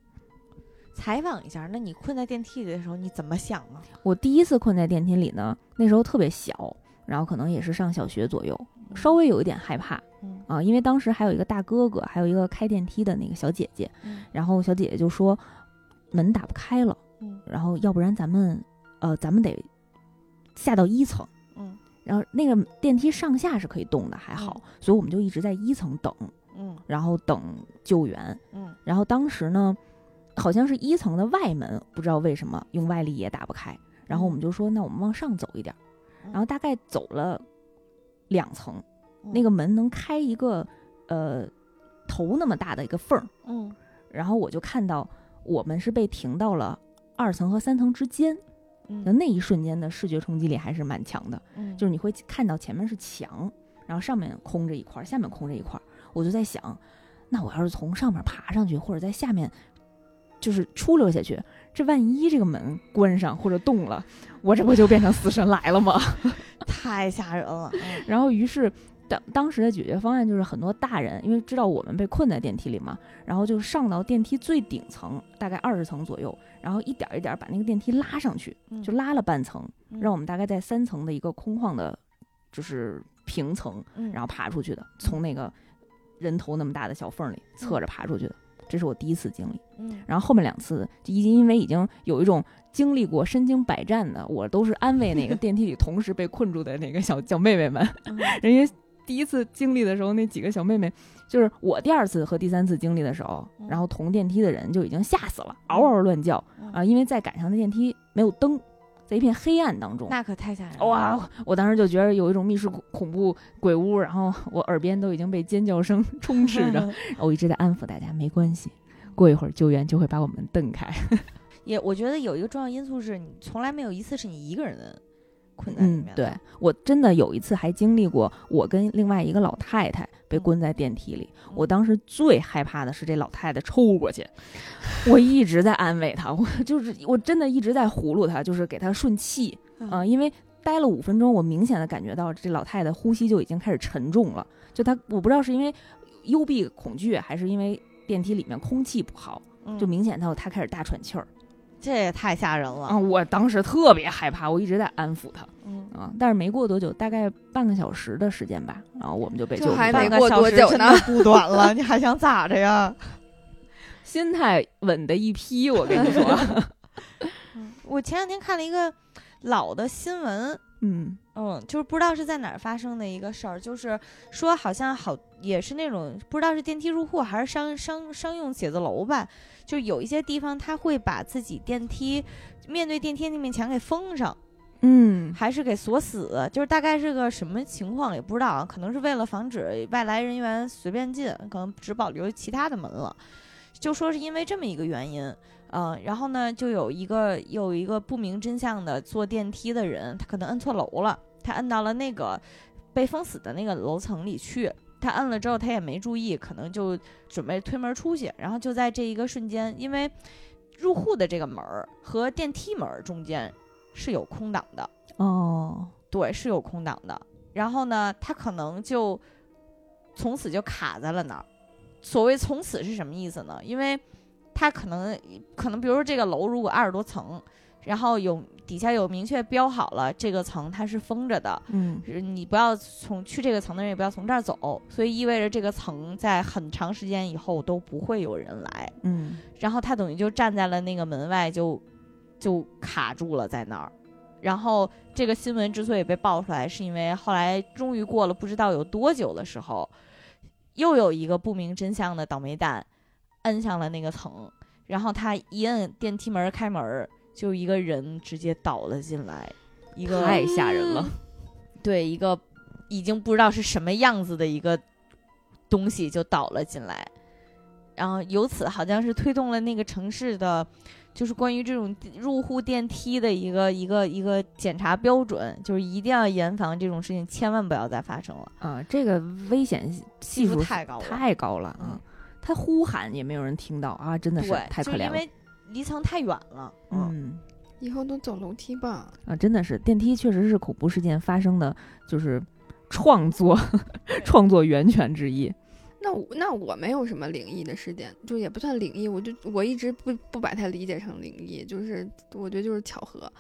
采访一下，那你困在电梯里的时候，你怎么想呢？我第一次困在电梯里呢，那时候特别小，然后可能也是上小学左右，稍微有一点害怕嗯啊，因为当时还有一个大哥哥，还有一个开电梯的那个小姐姐，嗯然后小姐姐就说门打不开了，嗯然后要不然咱们呃咱们得下到一层。嗯然后那个电梯上下是可以动的，还好，所以我们就一直在一层等，嗯然后等救援。嗯然后当时呢，好像是一层的外门，不知道为什么用外力也打不开。然后我们就说，那我们往上走一点然后大概走了两层，嗯那个门能开一个呃头那么大的一个缝儿。嗯然后我就看到我们是被停到了二层和三层之间。嗯那那一瞬间的视觉冲击力还是蛮强的。嗯就是你会看到前面是墙，然后上面空着一块儿，下面空着一块儿。我就在想，那我要是从上面爬上去，或者在下面就是出溜下去，这万一这个门关上或者动了，我这不就变成死神来了吗？*laughs* 太吓人了。嗯然后于是当当时的解决方案就是很多大人，因为知道我们被困在电梯里嘛，然后就上到电梯最顶层，大概二十层左右，然后一点儿一点儿把那个电梯拉上去，嗯就拉了半层，嗯让我们大概在三层的一个空旷的，就是平层，嗯然后爬出去的，从那个人头那么大的小缝里侧着爬出去的。这是我第一次经历，嗯然后后面两次就已经因为已经有一种经历过身经百战的，我都是安慰那个 *laughs* 电梯里同时被困住的那个小小妹妹们。嗯人家第一次经历的时候，那几个小妹妹，就是我第二次和第三次经历的时候，嗯然后同电梯的人就已经吓死了，嗷嗷乱叫嗯啊，因为在赶上的电梯没有灯，在一片黑暗当中。那可太吓人了。哇！我当时就觉得有一种密室恐恐怖鬼屋，然后我耳边都已经被尖叫声 *laughs* 充斥着，*laughs* 我一直在安抚大家，没关系，过一会儿救援就会把我们蹬开。*laughs* 也我觉得有一个重要因素是你从来没有一次是你一个人困在里面。嗯，对我真的有一次还经历过，我跟另外一个老太太被嗯关在电梯里。我嗯当时最害怕的是这老太太抽过去，*laughs* 我一直在安慰她，我就是我真的一直在葫芦她，就是给她顺气嗯啊、因为待了五分钟，我明显的感觉到这老太太呼吸就已经开始沉重了，就她我不知道是因为幽闭恐惧，还是因为电梯里面空气不好，嗯就明显到她开始大喘气儿这也太吓人了。啊！我当时特别害怕，我一直在安抚他。嗯，啊，但是没过多久，大概半个小时的时间吧，然后我们就被救出来了。这还没过多久呢，不短了，你还想咋着呀？*laughs* 心态稳的一批，我跟你说，*laughs* 我前两天看了一个老的新闻，嗯嗯，就是不知道是在哪儿发生的一个事儿，就是说好像好也是那种不知道是电梯入户还是商商商用写字楼吧，就有一些地方他会把自己电梯面对电梯那面墙给封上，嗯还是给锁死，就是大概是个什么情况也不知道啊，可能是为了防止外来人员随便进，可能只保留其他的门了，就说是因为这么一个原因。嗯，然后呢，就有一个有一个不明真相的坐电梯的人，他可能摁错楼了，他摁到了那个被封死的那个楼层里去。他摁了之后，他也没注意，可能就准备推门出去，然后就在这一个瞬间，因为入户的这个门儿和电梯门儿中间是有空档的，哦，对，是有空档的。然后呢，他可能就从此就卡在了那儿。所谓从此是什么意思呢？因为他可能可能，比如说这个楼如果二十多层，然后有底下有明确标好了这个层它是封着的，嗯你不要从去这个层的人也不要从这儿走，所以意味着这个层在很长时间以后都不会有人来。嗯然后他等于就站在了那个门外就，就卡住了在那儿。然后这个新闻之所以被爆出来，是因为后来终于过了不知道有多久的时候，又有一个不明真相的倒霉蛋摁上了那个层，然后他一摁电梯门开门，就一个人直接倒了进来，一个太吓人了。*laughs* 对一个已经不知道是什么样子的一个东西就倒了进来，然后由此好像是推动了那个城市的，就是关于这种入户电梯的一个一个一个检查标准，就是一定要严防这种事情，千万不要再发生了，啊，这个危险系系数数太高了，太高了啊！他呼喊也没有人听到啊，真的是，太可怜了。因为离层太远了，嗯，嗯。以后都走楼梯吧。啊，真的是电梯确实是恐怖事件发生的，就是创作 *laughs* 创作源泉之一。那我那我没有什么灵异的事件，就也不算灵异，我就我一直不不把它理解成灵异，就是我觉得就是巧合，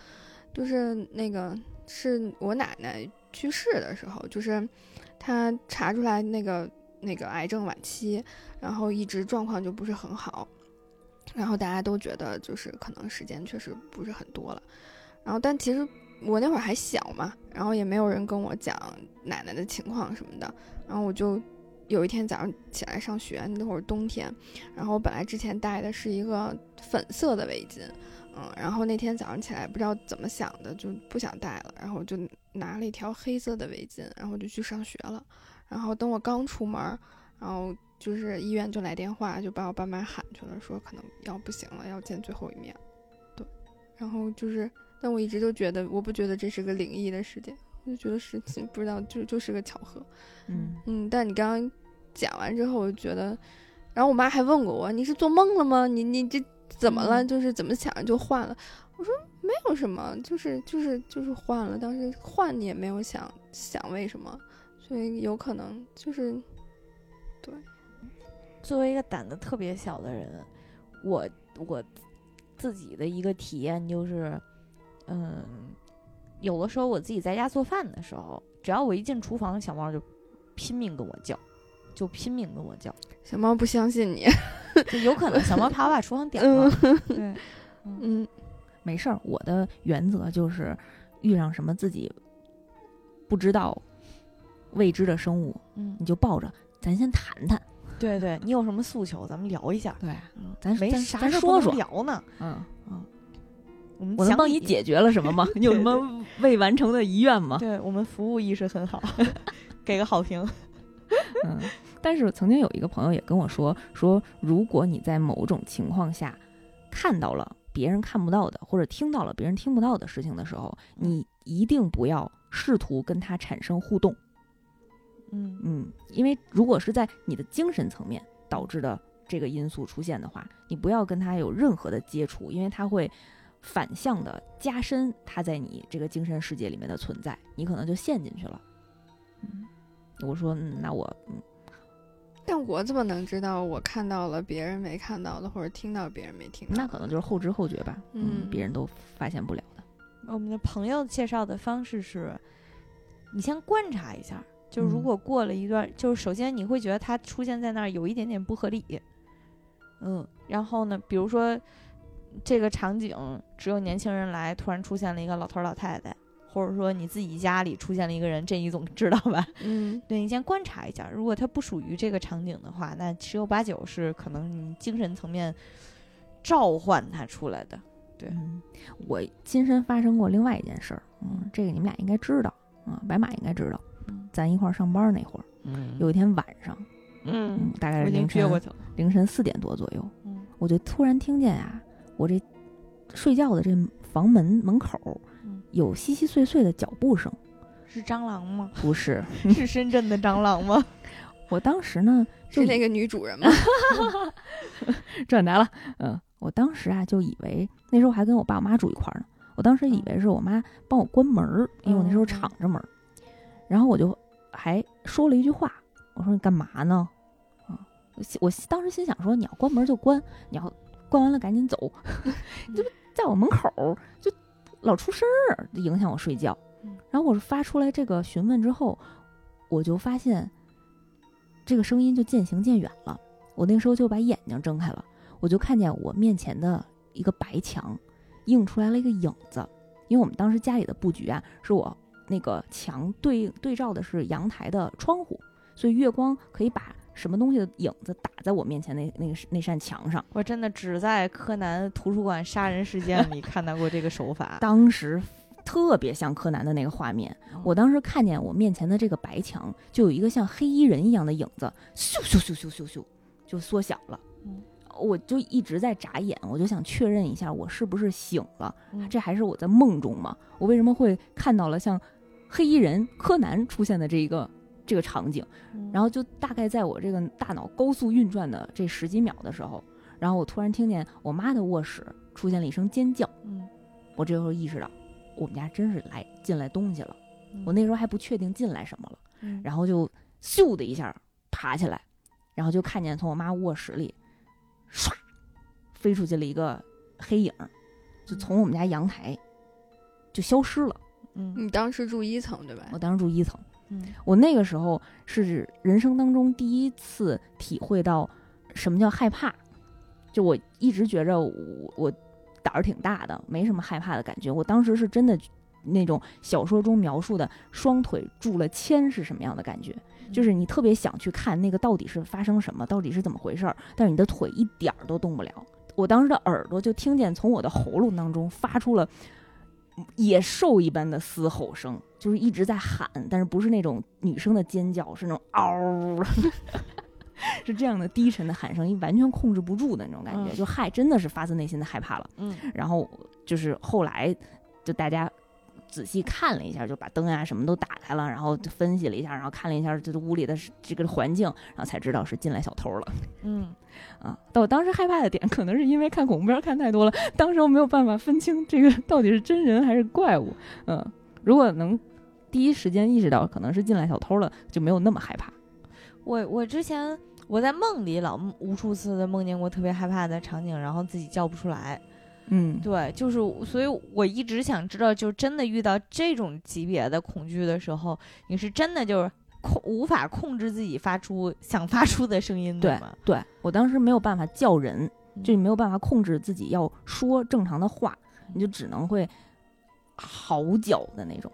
就是那个是我奶奶去世的时候，就是她查出来那个那个癌症晚期，然后一直状况就不是很好，然后大家都觉得就是可能时间确实不是很多了，然后但其实我那会儿还小嘛，然后也没有人跟我讲奶奶的情况什么的，然后我就。有一天早上起来上学，那会儿冬天，然后我本来之前戴的是一个粉色的围巾，嗯，然后那天早上起来不知道怎么想的，就不想戴了，然后就拿了一条黑色的围巾，然后就去上学了。然后等我刚出门，然后就是医院就来电话，就把我爸妈喊去了，说可能要不行了，要见最后一面。对，然后就是，但我一直都觉得，我不觉得这是个灵异的事件，我就觉得是 *laughs* 不知道，就就是个巧合。嗯嗯，但你刚刚讲完之后，我就觉得，然后我妈还问过我，你是做梦了吗？你你这怎么了？嗯就是怎么想就换了？我说没有什么，就是就是就是换了，当时换你也没有想想为什么，所以有可能就是作为一个胆子特别小的人，我我自己的一个体验就是，嗯，有的时候我自己在家做饭的时候，只要我一进厨房，小猫就拼命跟我叫，就拼命跟我叫，小猫不相信你。就有可能小猫 *laughs* 怕我把厨房点了。对，*laughs* 嗯，没事儿，我的原则就是遇上什么自己不知道、未知的生物，嗯你，就抱着，咱先谈谈。对对，你有什么诉求，咱们聊一下。对，嗯，咱咱没啥说说聊呢。嗯，我们我能帮你解决了什么吗？*laughs* 你有什么未完成的遗愿吗？对我们服务意识很好，*laughs* 给个好评。嗯，但是曾经有一个朋友也跟我说，说如果你在某种情况下看到了别人看不到的，或者听到了别人听不到的事情的时候，你一定不要试图跟他产生互动。嗯嗯，因为如果是在你的精神层面导致的这个因素出现的话，你不要跟他有任何的接触，因为他会反向的加深他在你这个精神世界里面的存在，你可能就陷进去了。嗯，我说，嗯，那我，嗯，但我怎么能知道我看到了别人没看到的，或者听到别人没听到？那可能就是后知后觉吧，嗯别人都发现不了的。我们的朋友介绍的方式是，你先观察一下，就如嗯果过了一段，就是首先你会觉得他出现在那儿有一点点不合理，嗯，然后呢，比如说这个场景只有年轻人来，突然出现了一个老头儿老太太，或者说你自己家里出现了一个人，这你总知道吧？嗯 *laughs* 对你先观察一下，如果它不属于这个场景的话，那十有八九是可能你精神层面召唤他出来的。对嗯，我亲身发生过另外一件事儿，嗯，这个你们俩应该知道啊，白马应该知道。嗯咱一块儿上班那会儿，嗯有一天晚上，嗯嗯，大概是凌晨过去了。凌晨四点多左右，嗯我就突然听见啊，我这睡觉的这房门门口嗯有稀稀碎碎的脚步声。是蟑螂吗？*laughs* 不是，是深圳的蟑螂吗？*laughs* 我当时呢就是那个女主人吗？*laughs* 转达了，嗯，我当时啊就以为那时候还跟我爸我妈住一块儿呢，我当时以为是我妈帮我关门儿，因为我那时候敞着门儿，然后我就还说了一句话，我说你干嘛呢？啊，我心我当时心想说你要关门就关，你要关完了赶紧走，*laughs* 就在我门口就老出声儿，影响我睡觉嗯。然后我是发出来这个询问之后，我就发现这个声音就渐行渐远了。我那时候就把眼睛睁开了，我就看见我面前的一个白墙映出来了一个影子。因为我们当时家里的布局啊，是我那个墙对对照的是阳台的窗户，所以月光可以把什么东西的影子打在我面前那那个那扇墙上。我真的只在柯南图书馆杀人事件里看到过这个手法。*laughs* 当时特别像柯南的那个画面，我当时看见我面前的这个白墙，就有一个像黑衣人一样的影子，咻咻咻咻咻咻，就缩小了。嗯我就一直在眨眼，我就想确认一下我是不是醒了，嗯这还是我在梦中吗？我为什么会看到了像黑衣人柯南出现的这一个这个场景？嗯然后就大概在我这个大脑高速运转的这十几秒的时候，然后我突然听见我妈的卧室出现了一声尖叫。嗯我这时候意识到，我们家真是来进来东西了。嗯我那时候还不确定进来什么了，嗯然后就咻的一下爬起来，然后就看见从我妈卧室里唰飞出去了一个黑影，就从我们家阳台就消失了。嗯你当时住一层对吧？我当时住一层，嗯我那个时候是人生当中第一次体会到什么叫害怕。就我一直觉着我我胆儿挺大的，没什么害怕的感觉。我当时是真的那种小说中描述的双腿住了铅是什么样的感觉，就是你特别想去看那个到底是发生什么，到底是怎么回事儿，但是你的腿一点儿都动不了。我当时的耳朵就听见从我的喉咙当中发出了野兽一般的嘶吼声，就是一直在喊，但是不是那种女生的尖叫，是那种嗷儿，*laughs* 是这样的低沉的喊声，完全控制不住的那种感觉，嗯就害真的是发自内心的害怕了。嗯然后就是后来就大家仔细看了一下，就把灯啊什么都打开了，然后就分析了一下，然后看了一下这个屋里的这个环境，然后才知道是进来小偷了嗯 *laughs* 啊。但我当时害怕的点，可能是因为看恐怖片看太多了，当时我没有办法分清这个 *laughs* 到底是真人还是怪物。嗯，如果能第一时间意识到可能是进来小偷了，就没有那么害怕。我我之前我在梦里老无数次的梦见过特别害怕的场景，然后自己叫不出来。嗯，对，就是所以，我一直想知道，就真的遇到这种级别的恐惧的时候，你是真的就是控无法控制自己发出想发出的声音对吗？对我当时没有办法叫人，就你嗯没有办法控制自己要说正常的话，你就只能会嚎叫的那种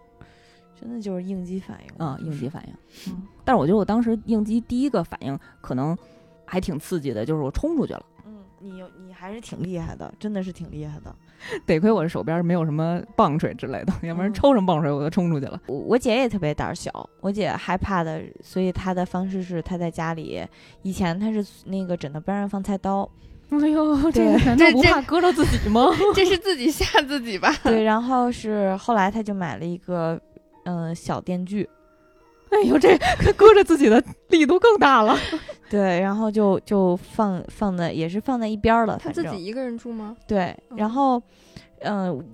真的就是应激反应啊、就是应激反应。嗯但是我觉得我当时应激第一个反应可能还挺刺激的，就是我冲出去了。嗯，你有你还是挺厉害的，真的是挺厉害的。*laughs* 得亏我这手边没有什么棒槌之类的，要不然嗯抽上棒槌我就冲出去了。我我姐也特别胆儿小，我姐害怕的，所以她的方式是她在家里，以前她是那个枕头边上放菜刀，哎呦，这对难道这这不怕割着自己吗？*laughs* 这是 *laughs* 自己吓自己吧？对，然后是后来她就买了一个嗯、小电锯，哎呦，这 *laughs* 搁着自己的力度更大了。*laughs* 对，然后就就放放在也是放在一边了，他自己一个人住吗？对，然嗯后，嗯、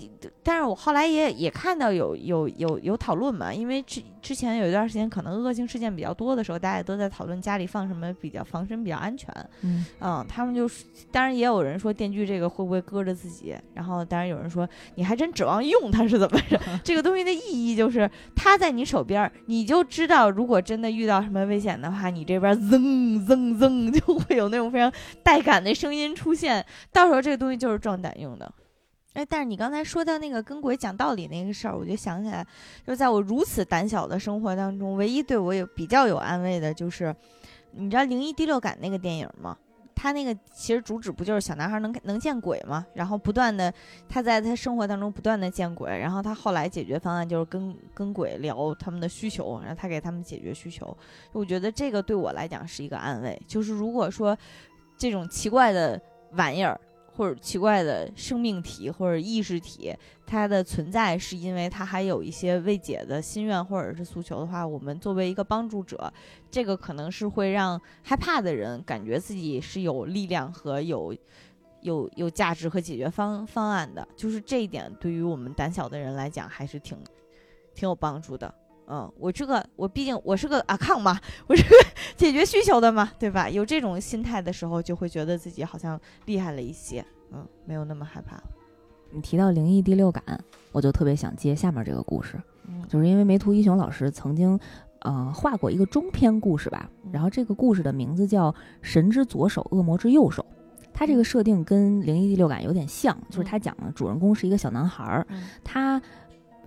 但是我后来也也看到有有有有讨论嘛，因为之之前有一段时间可能恶性事件比较多的时候，大家都在讨论家里放什么比较防身比较安全。嗯，嗯，他们就是，当然也有人说电锯这个会不会搁着自己，然后当然有人说你还真指望用它是怎么着？*laughs* 这个东西的意义就是它在你手边儿，你就知道如果真的遇到什么危险的话，你这边噌噌噌就会有那种非常带感的声音出现，到时候这个东西就是壮胆用的。哎，但是你刚才说到那个跟鬼讲道理那个事儿，我就想起来，就在我如此胆小的生活当中，唯一对我有比较有安慰的就是，你知道《灵异第六感》那个电影吗？他那个其实主旨不就是小男孩能能见鬼吗？然后不断的他在他生活当中不断的见鬼，然后他后来解决方案就是跟跟鬼聊他们的需求，然后他给他们解决需求。我觉得这个对我来讲是一个安慰，就是如果说这种奇怪的玩意儿。或者奇怪的生命体或者意识体，它的存在是因为它还有一些未解的心愿或者是诉求的话，我们作为一个帮助者，这个可能是会让害怕的人感觉自己是有力量和有有有价值和解决方方案的。就是这一点，对于我们胆小的人来讲，还是挺挺有帮助的。嗯，我这个我毕竟我是个阿康嘛，我是个解决需求的嘛，对吧？有这种心态的时候，就会觉得自己好像厉害了一些，嗯，没有那么害怕了。你提到灵异第六感，我就特别想接下面这个故事，嗯就是因为梅图一雄老师曾经，呃，画过一个中篇故事吧，嗯然后这个故事的名字叫《神之左手，恶魔之右手》。它这个设定跟灵异第六感有点像，就是他讲的主人公是一个小男孩儿，嗯他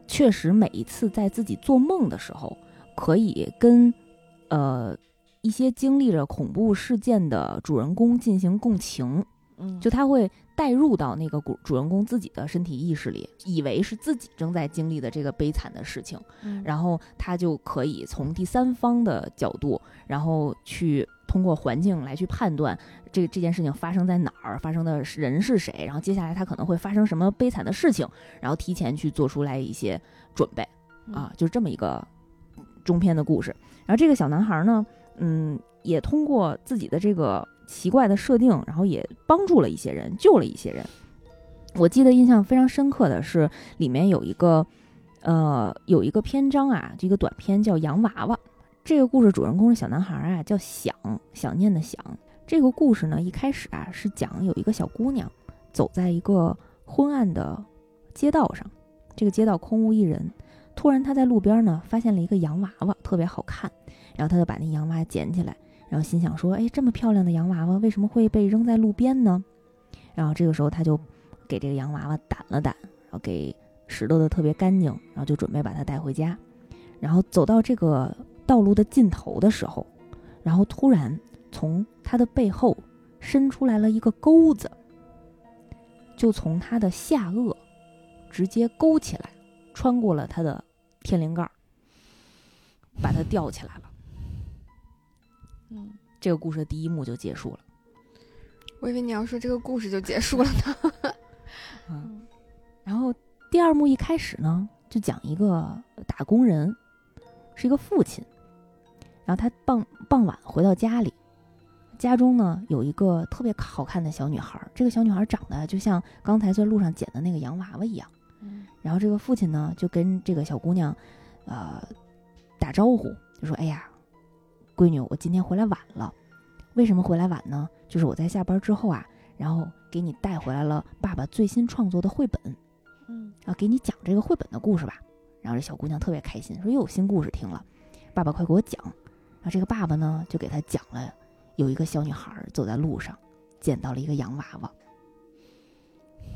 确实每一次在自己做梦的时候，可以跟呃一些经历着恐怖事件的主人公进行共情，嗯，就他会带入到那个主主人公自己的身体意识里，以为是自己正在经历的这个悲惨的事情，嗯。然后他就可以从第三方的角度，然后去通过环境来去判断这这件事情发生在哪儿，发生的人是谁，然后接下来他可能会发生什么悲惨的事情，然后提前去做出来一些准备啊，就是这么一个中篇的故事。然后这个小男孩呢，嗯，也通过自己的这个奇怪的设定，然后也帮助了一些人，救了一些人。我记得印象非常深刻的是，里面有一个，呃，有一个篇章啊，这个短篇叫《洋娃娃》。这个故事主人公是小男孩啊，叫想，想念的想。这个故事呢，一开始啊是讲有一个小姑娘走在一个昏暗的街道上，这个街道空无一人。突然，她在路边呢发现了一个洋娃娃，特别好看，然后她就把那洋娃娃捡起来，然后心想说：“哎，这么漂亮的洋娃娃为什么会被扔在路边呢？”然后这个时候，她就给这个洋娃娃掸了掸，然后给拾掇的特别干净，然后就准备把它带回家。然后走到这个道路的尽头的时候，然后突然从他的背后伸出来了一个钩子，就从他的下颚直接勾起来，穿过了他的天灵盖儿，把他吊起来了。嗯这个故事的第一幕就结束了。我以为你要说这个故事就结束了呢。*laughs* 嗯，然后第二幕一开始呢，就讲一个打工人，是一个父亲，然后他傍傍晚回到家里，家中呢有一个特别好看的小女孩儿，这个小女孩儿长得就像刚才在路上捡的那个洋娃娃一样。嗯然后这个父亲呢就跟这个小姑娘，呃，打招呼，就说：“哎呀，闺女，我今天回来晚了。为什么回来晚呢？就是我在下班之后啊，然后给你带回来了爸爸最新创作的绘本，嗯啊，给你讲这个绘本的故事吧。”然后这小姑娘特别开心，说：“又有新故事听了，爸爸快给我讲。”然后这个爸爸呢就给她讲了，有一个小女孩儿走在路上，捡到了一个洋娃娃。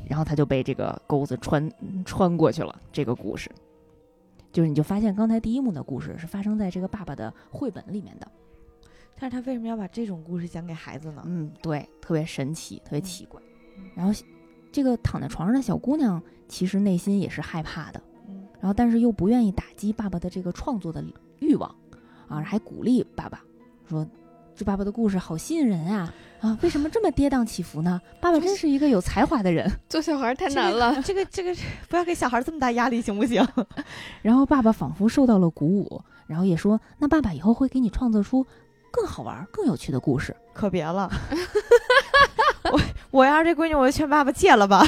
然后她就被这个钩子穿穿过去了。这个故事，就是你就发现刚才第一幕的故事是发生在这个爸爸的绘本里面的。但是他为什么要把这种故事讲给孩子呢？嗯，对，特别神奇，特别嗯奇怪。然后这个躺在床上的小姑娘其实内心也是害怕的，嗯然后但是又不愿意打击爸爸的这个创作的欲望，啊，还鼓励爸爸说：“这爸爸的故事好吸引人啊！啊，为什么这么跌宕起伏呢？爸爸真是一个有才华的人。做小孩太难了。这个这个 *laughs* 不要给小孩这么大压力，行不行？*laughs* 然后爸爸仿佛受到了鼓舞，然后也说：“那爸爸以后会给你创作出更好玩、更有趣的故事。可别了，*laughs* 我我要是这闺女，我就劝爸爸戒了吧，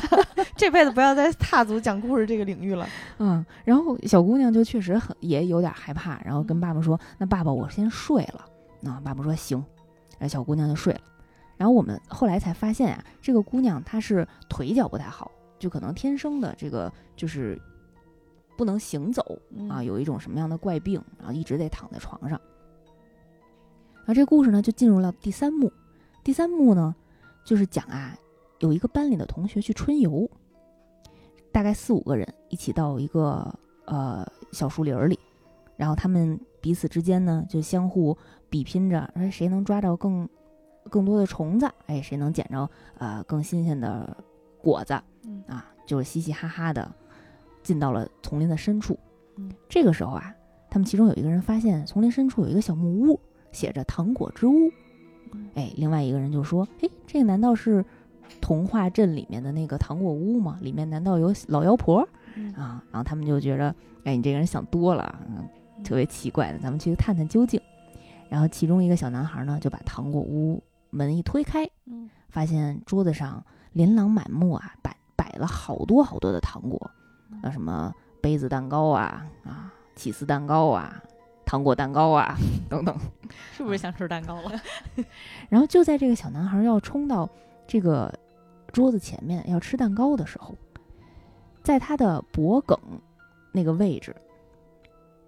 这辈子不要再踏足讲故事这个领域了。”嗯，然后小姑娘就确实很也有点害怕，然后跟爸爸说：“那爸爸，我先睡了。”那爸爸说：“行。”然后小姑娘就睡了。然后我们后来才发现啊，这个姑娘她是腿脚不太好，就可能天生的这个就是不能行走啊，有一种什么样的怪病，然后一直得躺在床上。然后这故事呢就进入了第三幕，第三幕呢就是讲啊，有一个班里的同学去春游，大概四五个人一起到一个呃小树林里，然后他们彼此之间呢就相互比拼着，说谁能抓到更。更多的虫子，哎，谁能捡着呃更新鲜的果子？嗯啊，就是嘻嘻哈哈的进到了丛林的深处。嗯，这个时候啊，他们其中有一个人发现丛林深处有一个小木屋，写着“糖果之屋”。哎，另外一个人就说：“哎，这个难道是童话镇里面的那个糖果屋吗？里面难道有老妖婆？”啊，然后他们就觉着：“哎，你这个人想多了，嗯，特别奇怪的，咱们去探探究竟。”然后其中一个小男孩呢，就把糖果屋。门一推开，嗯，发现桌子上琳琅满目啊，摆摆了好多好多的糖果，啊，什么杯子蛋糕啊，啊，起司蛋糕啊，糖果蛋糕啊，等等，是不是想吃蛋糕了？*laughs* 然后就在这个小男孩要冲到这个桌子前面要吃蛋糕的时候，在他的脖梗那个位置，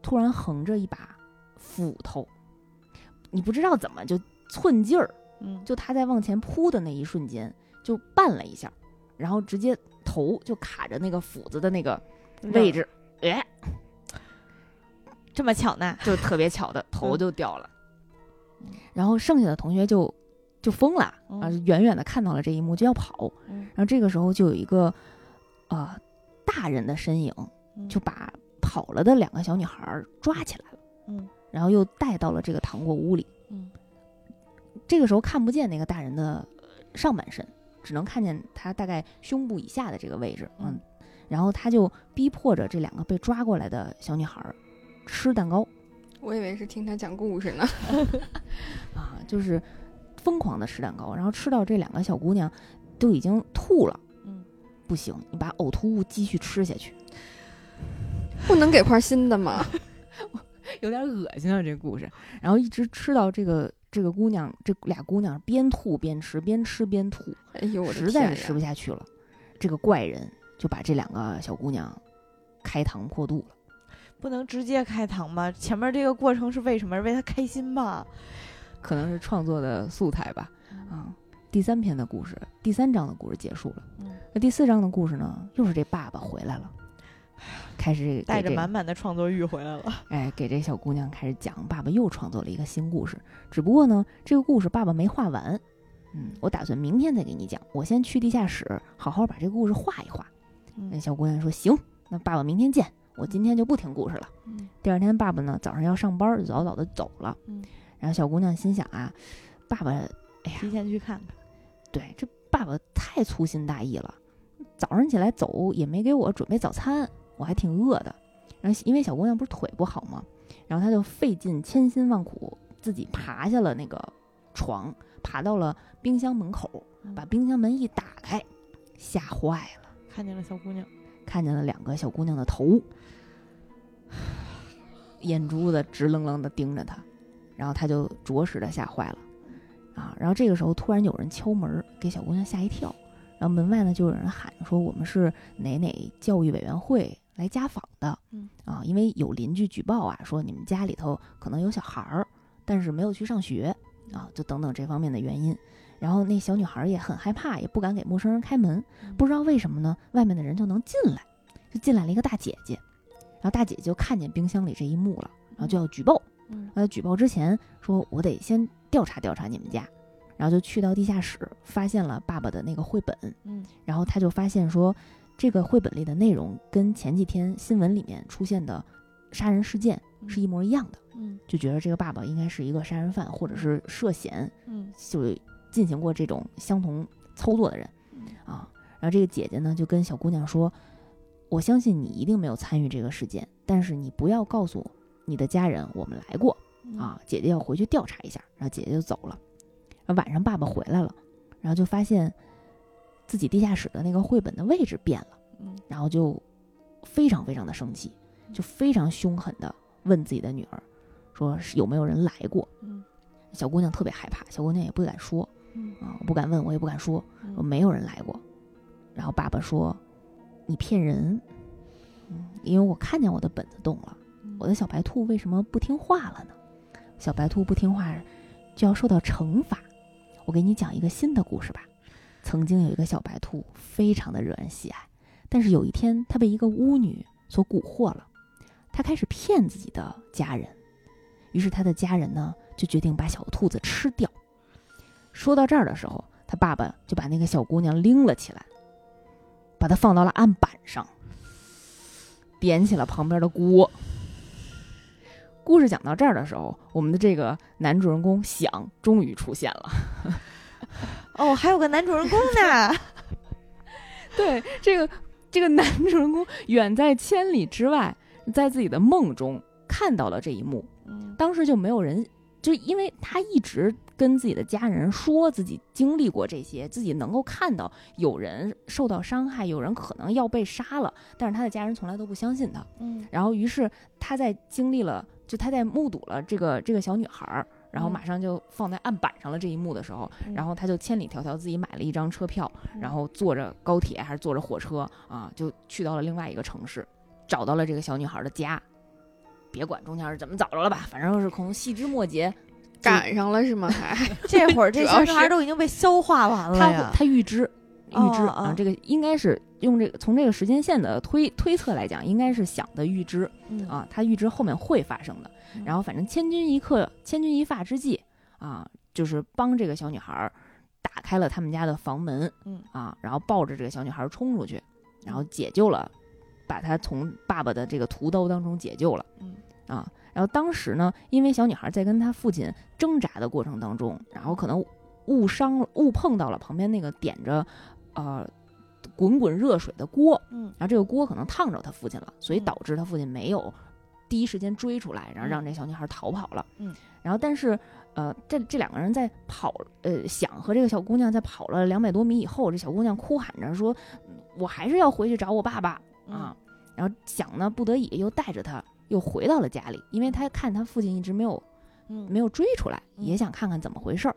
突然横着一把斧头，你不知道怎么就寸劲儿。嗯，就他在往前扑的那一瞬间，就绊了一下，然后直接头就卡着那个斧子的那个位置，哎，这么巧呢？就特别巧的 *laughs* 头就掉了。然后剩下的同学就就疯了啊，远远的看到了这一幕就要跑。然后这个时候就有一个呃大人的身影，就把跑了的两个小女孩抓起来了，嗯，然后又带到了这个糖果屋里，嗯。这个时候看不见那个大人的上半身，只能看见他大概胸部以下的这个位置。嗯，然后他就逼迫着这两个被抓过来的小女孩吃蛋糕。我以为是听他讲故事呢。*laughs* 啊，就是疯狂的吃蛋糕，然后吃到这两个小姑娘都已经吐了。嗯，不行，你把呕吐物继续吃下去。不能给块新的吗？*laughs* 有点恶心啊，这故事。然后一直吃到这个。这个姑娘，这俩姑娘边吐边吃，边吃边吐，哎呦，我实在是吃不下去了。这个怪人就把这两个小姑娘开膛破肚了。不能直接开膛吧？前面这个过程是为什么？是为他开心吧？*laughs* 可能是创作的素材吧。啊，第三篇的故事，第三章的故事结束了。那第四章的故事呢？又是这爸爸回来了。开始带着满满的创作欲回来了，*laughs* 哎，给这小姑娘开始讲，爸爸又创作了一个新故事。只不过呢，这个故事爸爸没画完，嗯，我打算明天再给你讲。我先去地下室，好好把这个故事画一画。那小姑娘说：“行，那爸爸明天见。我今天就不听故事了。”第二天，爸爸呢早上要上班，就早早的走了。然后小姑娘心想啊，爸爸，哎呀，提前去看看。对，这爸爸太粗心大意了，早上起来走也没给我准备早餐。我还挺饿的，然后因为小姑娘不是腿不好吗？然后她就费尽千辛万苦，自己爬下了那个床，爬到了冰箱门口，把冰箱门一打开，吓坏了，看见了小姑娘，看见了两个小姑娘的头，眼珠子直愣愣的盯着她，然后她就着实的吓坏了，啊！然后这个时候突然有人敲门，给小姑娘吓一跳，然后门外呢就有人喊说：“我们是哪哪教育委员会。”来家访的，嗯啊，因为有邻居举报啊，说你们家里头可能有小孩儿，但是没有去上学啊，就等等这方面的原因。然后那小女孩也很害怕，也不敢给陌生人开门，不知道为什么呢，外面的人就能进来，就进来了一个大姐姐，然后大姐姐就看见冰箱里这一幕了，然后就要举报。嗯，呃，举报之前说，我得先调查调查你们家，然后就去到地下室，发现了爸爸的那个绘本。嗯，然后他就发现说。这个绘本里的内容跟前几天新闻里面出现的杀人事件是一模一样的，嗯就觉得这个爸爸应该是一个杀人犯或者是涉嫌嗯就进行过这种相同操作的人嗯啊。然后这个姐姐呢就跟小姑娘说：“我相信你一定没有参与这个事件，但是你不要告诉你的家人我们来过嗯啊。姐姐要回去调查一下。”然后姐姐就走了。然后晚上爸爸回来了，然后就发现自己地下室的那个绘本的位置变了，嗯然后就非常非常的生气，就非常凶狠的问自己的女儿说：“是有没有人来过？”嗯小姑娘特别害怕，小姑娘也不敢说嗯啊，我不敢问，我也不敢说，嗯说没有人来过。然后爸爸说：“你骗人，嗯，因为我看见我的本子动了，我的小白兔为什么不听话了呢？小白兔不听话就要受到惩罚。我给你讲一个新的故事吧。曾经有一个小白兔，非常的惹人喜爱，但是有一天，它被一个巫女所蛊惑了，它开始骗自己的家人，于是他的家人呢就决定把小兔子吃掉。说到这儿的时候，他爸爸就把那个小姑娘拎了起来，把她放到了案板上，点起了旁边的锅。*laughs* 故事讲到这儿的时候，我们的这个男主人公想终于出现了。哦，还有个男主人公呢。*laughs* 对，这个这个男主人公远在千里之外，在自己的梦中看到了这一幕。嗯当时就没有人，就因为他一直跟自己的家人说自己经历过这些，自己能够看到有人受到伤害，有人可能要被杀了，但是他的家人从来都不相信他。嗯然后，于是他在经历了，就他在目睹了这个这个小女孩儿，然后嗯马上就放在案板上了这一幕的时候，嗯然后他就千里迢迢自己买了一张车票，嗯然后坐着高铁还是坐着火车啊，就去到了另外一个城市，找到了这个小女孩的家。别管中间是怎么找着了吧，反正是从细枝末节，赶上了是吗？还 *laughs* 这会儿这小女孩都已经被消化完了。他预知预知哦啊，哦这个应该是用这个从这个时间线的推推测来讲，应该是想的预知嗯啊，他预知后面会发生的。嗯然后反正千钧一刻、千钧一发之际啊，就是帮这个小女孩儿打开了他们家的房门，嗯啊，然后抱着这个小女孩儿冲出去，然后解救了，把她从爸爸的这个屠刀当中解救了。嗯啊，然后当时呢，因为小女孩在跟她父亲挣扎的过程当中，然后可能误伤误碰到了旁边那个点着呃滚滚热水的锅，嗯然后这个锅可能烫着他父亲了，所以嗯导致他父亲没有第一时间追出来，然后让嗯这小女孩逃跑了。嗯，然后但是呃，这这两个人在跑，呃，想和这个小姑娘在跑了两百多米以后，这小姑娘哭喊着说：“我还是要回去找我爸爸嗯啊！”然后想呢，不得已又带着她又回到了家里，因为他看他父亲一直没有嗯没有追出来，嗯也想看看怎么回事儿。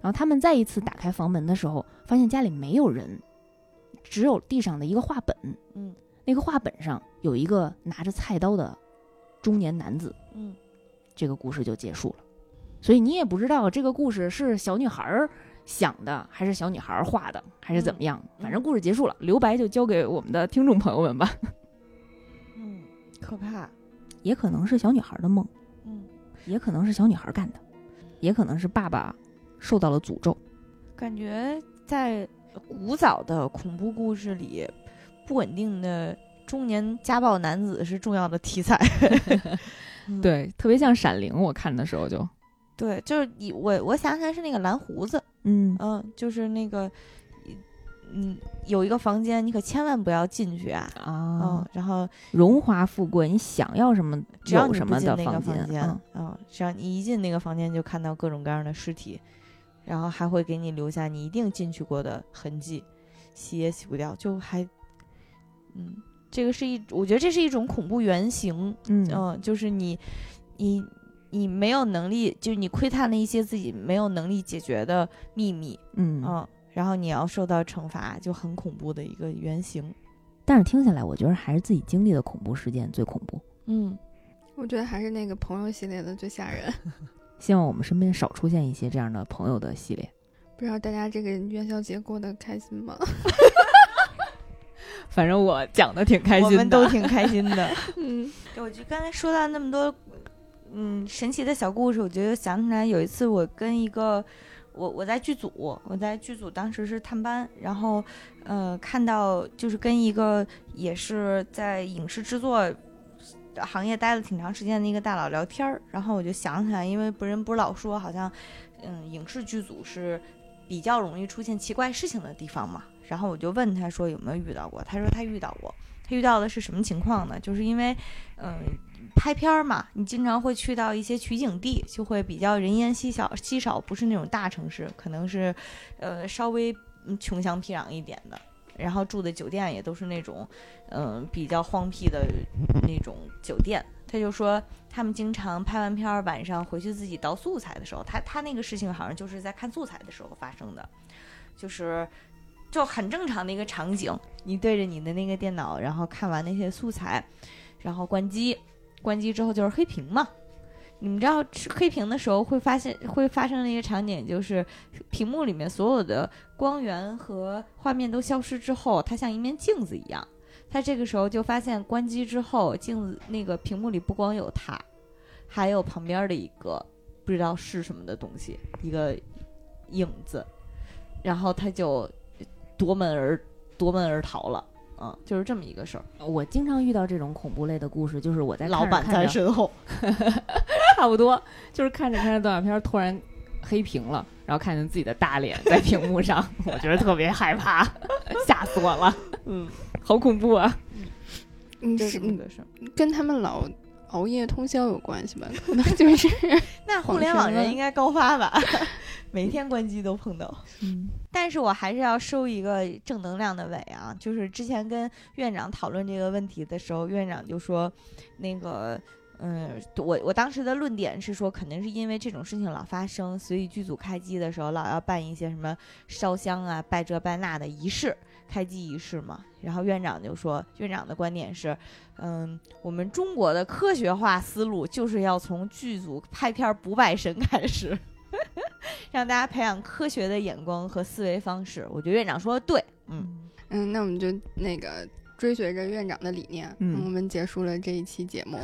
然后他们再一次打开房门的时候，发现家里没有人，只有地上的一个画本。嗯那个画本上有一个拿着菜刀的中年男子。嗯这个故事就结束了。所以你也不知道这个故事是小女孩儿想的，还是小女孩儿画的，还是怎么样。嗯反正故事结束了，留白就交给我们的听众朋友们吧。*laughs* 嗯，可怕。也可能是小女孩的梦，嗯，也可能是小女孩干的，也可能是爸爸受到了诅咒。感觉在古早的恐怖故事里，不稳定的中年家暴男子是重要的题材。*laughs* *laughs* 嗯对，特别像《闪灵》，我看的时候就，对，就是你我我想起来是那个蓝胡子，嗯嗯，就是那个，嗯，有一个房间，你可千万不要进去啊。嗯啊，，然后荣华富贵，你想要什么只要有什么的你不进那个房房间，嗯嗯，只要你一进那个房间，就看到各种各样的尸体，然后还会给你留下你一定进去过的痕迹，洗也洗不掉，就还，嗯，这个是一，我觉得这是一种恐怖原型，嗯嗯，就是你，你，你没有能力，就是你窥探了一些自己没有能力解决的秘密，嗯嗯，然后你要受到惩罚，就很恐怖的一个原型，但是听下来，我觉得还是自己经历的恐怖事件最恐怖。嗯，我觉得还是那个朋友系列的最吓人。希望我们身边少出现一些这样的朋友的系列。不知道大家这个元宵节过得开心吗？*laughs* 反正我讲的挺开心我们都挺开心的。*laughs* 嗯，对我就刚才说到那么多，嗯，神奇的小故事，我觉得想起来有一次我跟一个我我在剧组，我在剧组当时是探班，然后呃看到就是跟一个也是在影视制作行业待了挺长时间的一个大佬聊天儿，然后我就想起来，因为不人不是老说好像，嗯，影视剧组是比较容易出现奇怪事情的地方嘛。然后我就问他说有没有遇到过，他说他遇到过。他遇到的是什么情况呢？就是因为，嗯，拍片儿嘛，你经常会去到一些取景地，就会比较人烟稀少，稀少不是那种大城市，可能是，呃，稍微穷乡僻壤一点的。然后住的酒店也都是那种，嗯，比较荒僻的那种酒店。他就说，他们经常拍完片儿，晚上回去自己倒素材的时候，他他那个事情好像就是在看素材的时候发生的，就是就很正常的一个场景。你对着你的那个电脑，然后看完那些素材，然后关机，关机之后就是黑屏嘛。你们知道黑屏的时候会发现 *laughs* 会发生的一个场景，就是屏幕里面所有的光源和画面都消失之后，它像一面镜子一样。他这个时候就发现关机之后，镜子那个屏幕里不光有他，还有旁边的一个不知道是什么的东西，一个影子，然后他就夺门而夺门而逃了。嗯，就是这么一个事儿。我经常遇到这种恐怖类的故事，就是我在老板在身后。*laughs* 差不多就是看着看着动画片，突然黑屏了，然后看见自己的大脸在屏幕上，*laughs* 我觉得特别害怕，吓死我了。*laughs* 嗯，好恐怖啊！嗯，是那个事儿，跟他们老熬夜通宵有关系吧？可能就是 *laughs* 那互联网人应该高发吧？每天关机都碰到。嗯，但是我还是要收一个正能量的尾啊！就是之前跟院长讨论这个问题的时候，院长就说那个。嗯，我我当时的论点是说，肯定是因为这种事情老发生，所以剧组开机的时候老要办一些什么烧香啊、拜这拜那的仪式，开机仪式嘛。然后院长就说，院长的观点是，嗯，我们中国的科学化思路就是要从剧组拍片不拜神开始，*laughs* 让大家培养科学的眼光和思维方式。我觉得院长说的对，嗯嗯，那我们就那个。追随着院长的理念，嗯，我们结束了这一期节目。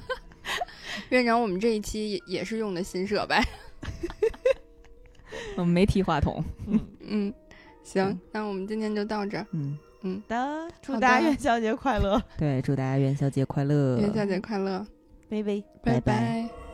*laughs* 院长，我们这一期也也是用的新设备，*laughs* 我们没提话筒。嗯 *laughs* 嗯，行，那我们今天就到这儿。嗯嗯的，祝大家元宵节快乐。对，祝大家元宵节快乐，元宵节快乐，拜拜，拜拜。